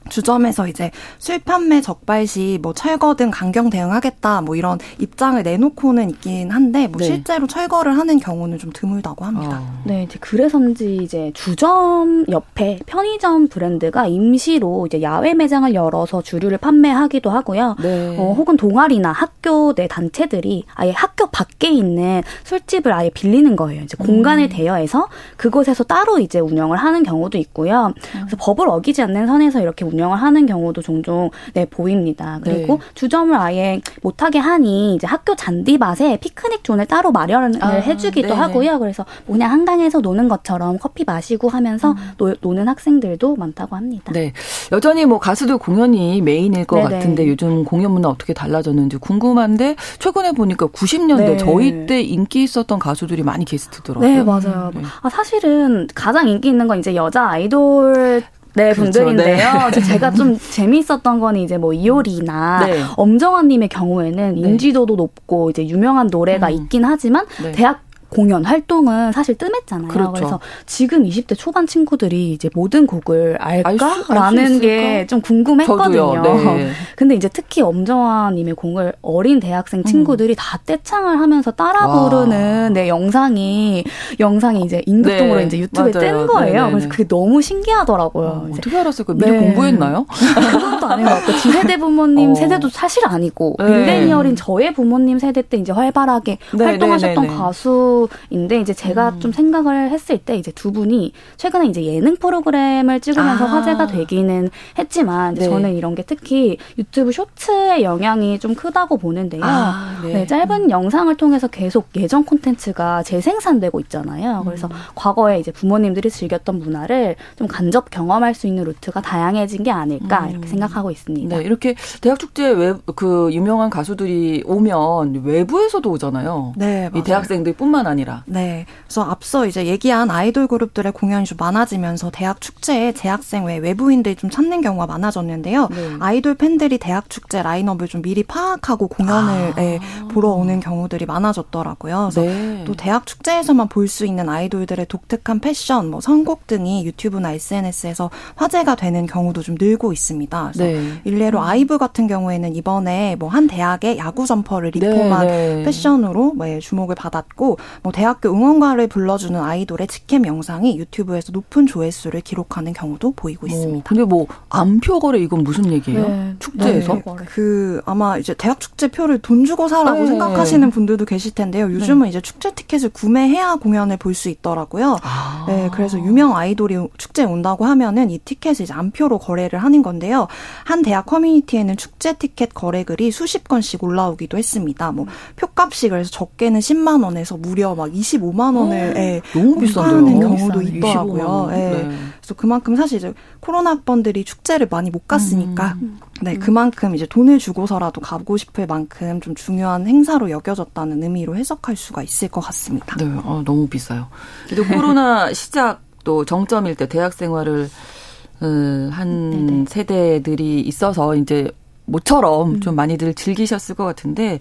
주점에서 이제 술 판매 적발 시 뭐 철거 등 강경 대응하겠다 뭐 이런 입장을 내놓고는 있긴 한데 뭐 네. 실제로 철거를 하는 경우는 좀 드물다고 합니다. 어. 네, 이제 그래서인지 이제 주점 옆에 편의점 브랜드가 임시로 이제 야외 매장을 열어서 주류를 판매하기도 하고요. 네. 어, 혹은 동아리나 학교 내 단체들이 아예 학교 밖에 있는 술집을 아예 빌리는 거예요. 이제 공간을 음. 대여해서 그곳에서 따로 이제 운영을 하는 경우도 있고요. 그래서 음. 법을 어기지 않는 선에서 이렇게 운영을 하는 경우도 종종 네 보입니다. 그리고 네. 주점을 아예 못하게 하니 이제 학교 잔디밭에 피크닉 존을 따로 마련을 아, 해주기도 네네. 하고요. 그래서 뭐 그냥 한강에서 노는 것처럼 커피 마시고 하면서 음. 노, 노는 학생들도 많다고 합니다. 네, 여전히 뭐 가수들 공연이 메인일 것 네네. 같은데 요즘 공연 문화 어떻게 달라졌는지 궁금한데 최근에 보니까 90년대 네. 저희 때 인기 있었던 가수들이 많이 게스트더라고요. 네, 맞아요. 네. 아, 사실은 가장 인기 있는 건 이제 여자 아이돌 네, 그렇죠. 분들인데요. 네. 제가 좀 재미있었던 건 이제 뭐 이효리나 네. 엄정화님의 경우에는 네. 인지도도 높고 이제 유명한 노래가 음. 있긴 하지만 네. 대학 공연 활동은 사실 뜸했잖아요. 그렇죠. 그래서 지금 20대 초반 친구들이 이제 모든 곡을 알까라는 게 좀 궁금했거든요. 네. 근데 이제 특히 엄정화님의 공을 어린 대학생 음. 친구들이 음. 다 떼창을 하면서 따라 부르는 내 영상이 영상이 이제 인극동으로 네. 이제 유튜브에 맞아요. 뜬 거예요. 네네네. 그래서 그게 너무 신기하더라고요. 어, 알았어요? 미리 네. 공부했나요? 그것도 아닌 것 같고 지세대 부모님 어. 세대도 사실 아니고 네. 밀레니얼인 저의 부모님 세대 때 이제 활발하게 네, 활동하셨던 가수 인데 이제 제가 음. 좀 생각을 했을 때 이제 두 분이 최근에 이제 예능 프로그램을 찍으면서 아. 화제가 되기는 했지만 네. 저는 이런 게 특히 유튜브 쇼츠의 영향이 좀 크다고 보는데요. 아, 네. 네, 짧은 음. 영상을 통해서 계속 예전 콘텐츠가 재생산되고 있잖아요. 그래서 음. 과거에 이제 부모님들이 즐겼던 문화를 좀 간접 경험할 수 있는 루트가 다양해진 게 아닐까 음. 이렇게 생각하고 있습니다. 네, 이렇게 대학 축제에 그 유명한 가수들이 오면 외부에서도 오잖아요. 네, 맞아요. 이 대학생들뿐만 아니라 아니라. 네. 그래서 앞서 이제 얘기한 아이돌 그룹들의 공연이 좀 많아지면서 대학 축제에 재학생 외 외부인들이 좀 찾는 경우가 많아졌는데요. 네. 아이돌 팬들이 대학 축제 라인업을 좀 미리 파악하고 공연을 아. 네, 보러 오는 경우들이 많아졌더라고요. 그래서 네. 또 대학 축제에서만 볼 수 있는 아이돌들의 독특한 패션, 뭐 선곡 등이 유튜브나 SNS에서 화제가 되는 경우도 좀 늘고 있습니다. 그래서 네. 일례로 아이브 같은 경우에는 이번에 뭐 한 대학의 야구 점퍼를 입고 네, 만 네. 패션으로 뭐 주목을 받았고 뭐 대학교 응원가를 불러주는 아이돌의 직캠 영상이 유튜브에서 높은 조회수를 기록하는 경우도 보이고 있습니다. 어, 근데 뭐 암표 거래 이건 무슨 얘기예요? 네. 축제에서? 네. 그 아마 이제 대학 축제 표를 돈 주고 사라고 네. 생각하시는 분들도 계실 텐데요. 요즘은 네. 이제 축제 티켓을 구매해야 공연을 볼 수 있더라고요. 아. 네, 그래서 유명 아이돌이 축제에 온다고 하면은 이 티켓을 이제 암표로 거래를 하는 건데요. 한 대학 커뮤니티에는 축제 티켓 거래글이 수십 건씩 올라오기도 했습니다. 뭐 표값이 그래서 적게는 10만 원에서 무려 막 25만 원을 예, 너무 비싼는 경우도 있더라고요. 예. 네. 그래서 그만큼 사실 이제 코로나 학번들이 축제를 많이 못 갔으니까 음. 네, 음. 그만큼 이제 돈을 주고서라도 가고 싶을 만큼 좀 중요한 행사로 여겨졌다는 의미로 해석할 수가 있을 것 같습니다. 네, 어, 너무 비싸요. 근데 코로나 시작 또 정점일 때 대학 생활을 어, 한 네네. 세대들이 있어서 이제 모처럼 음. 좀 많이들 즐기셨을 것 같은데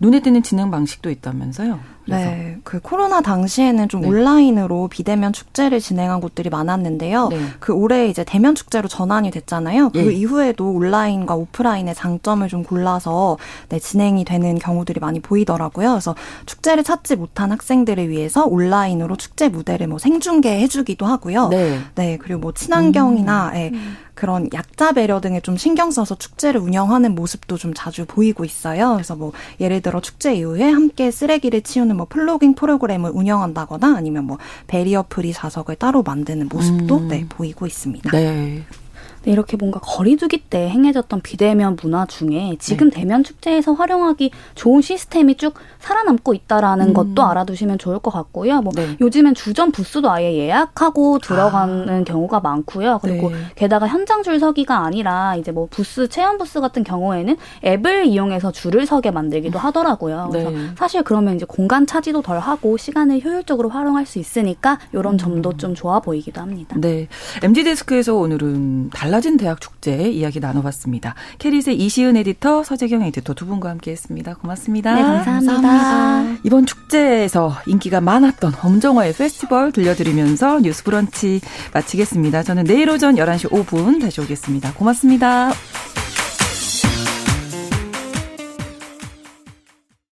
눈에 띄는 진행 방식도 있다면서요? 그래서. 네, 그 코로나 당시에는 좀 네. 온라인으로 비대면 축제를 진행한 곳들이 많았는데요. 네. 그 올해 이제 대면 축제로 전환이 됐잖아요. 그 네. 이후에도 온라인과 오프라인의 장점을 좀 골라서 네, 진행이 되는 경우들이 많이 보이더라고요. 그래서 축제를 찾지 못한 학생들을 위해서 온라인으로 축제 무대를 뭐 생중계해주기도 하고요. 네. 네, 그리고 뭐 친환경이나 음. 예, 그런 약자 배려 등에 좀 신경 써서 축제를 운영하는 모습도 좀 자주 보이고 있어요. 그래서 뭐 예를 들어 축제 이후에 함께 쓰레기를 치우는 뭐 플로깅 프로그램을 운영한다거나 아니면 뭐 barrier free 좌석을 따로 만드는 모습도 음. 네, 보이고 있습니다. 네. 네, 이렇게 뭔가 거리두기 때 행해졌던 비대면 문화 중에 지금 네. 대면 축제에서 활용하기 좋은 시스템이 쭉 살아남고 있다라는 음. 것도 알아두시면 좋을 것 같고요. 뭐 네. 요즘엔 주전 부스도 아예 예약하고 들어가는 아. 경우가 많고요. 그리고 네. 게다가 현장 줄 서기가 아니라 이제 뭐 부스 체험 부스 같은 경우에는 앱을 이용해서 줄을 서게 만들기도 하더라고요. 그래서 네. 사실 그러면 이제 공간 차지도 덜 하고 시간을 효율적으로 활용할 수 있으니까 이런 음. 점도 좀 좋아 보이기도 합니다. 네. MG 데스크에서 오늘은 달 라진 대학 축제 이야기 나눠봤습니다. 캐리의 이시은 에디터, 서재경 에디터 두 분과 함께했습니다. 고맙습니다. 네, 감사합니다. 감사합니다. 이번 축제에서 인기가 많았던 엄정화의 페스티벌 들려드리면서 뉴스브런치 마치겠습니다. 저는 내일 오전 11시 5분 다시 오겠습니다. 고맙습니다.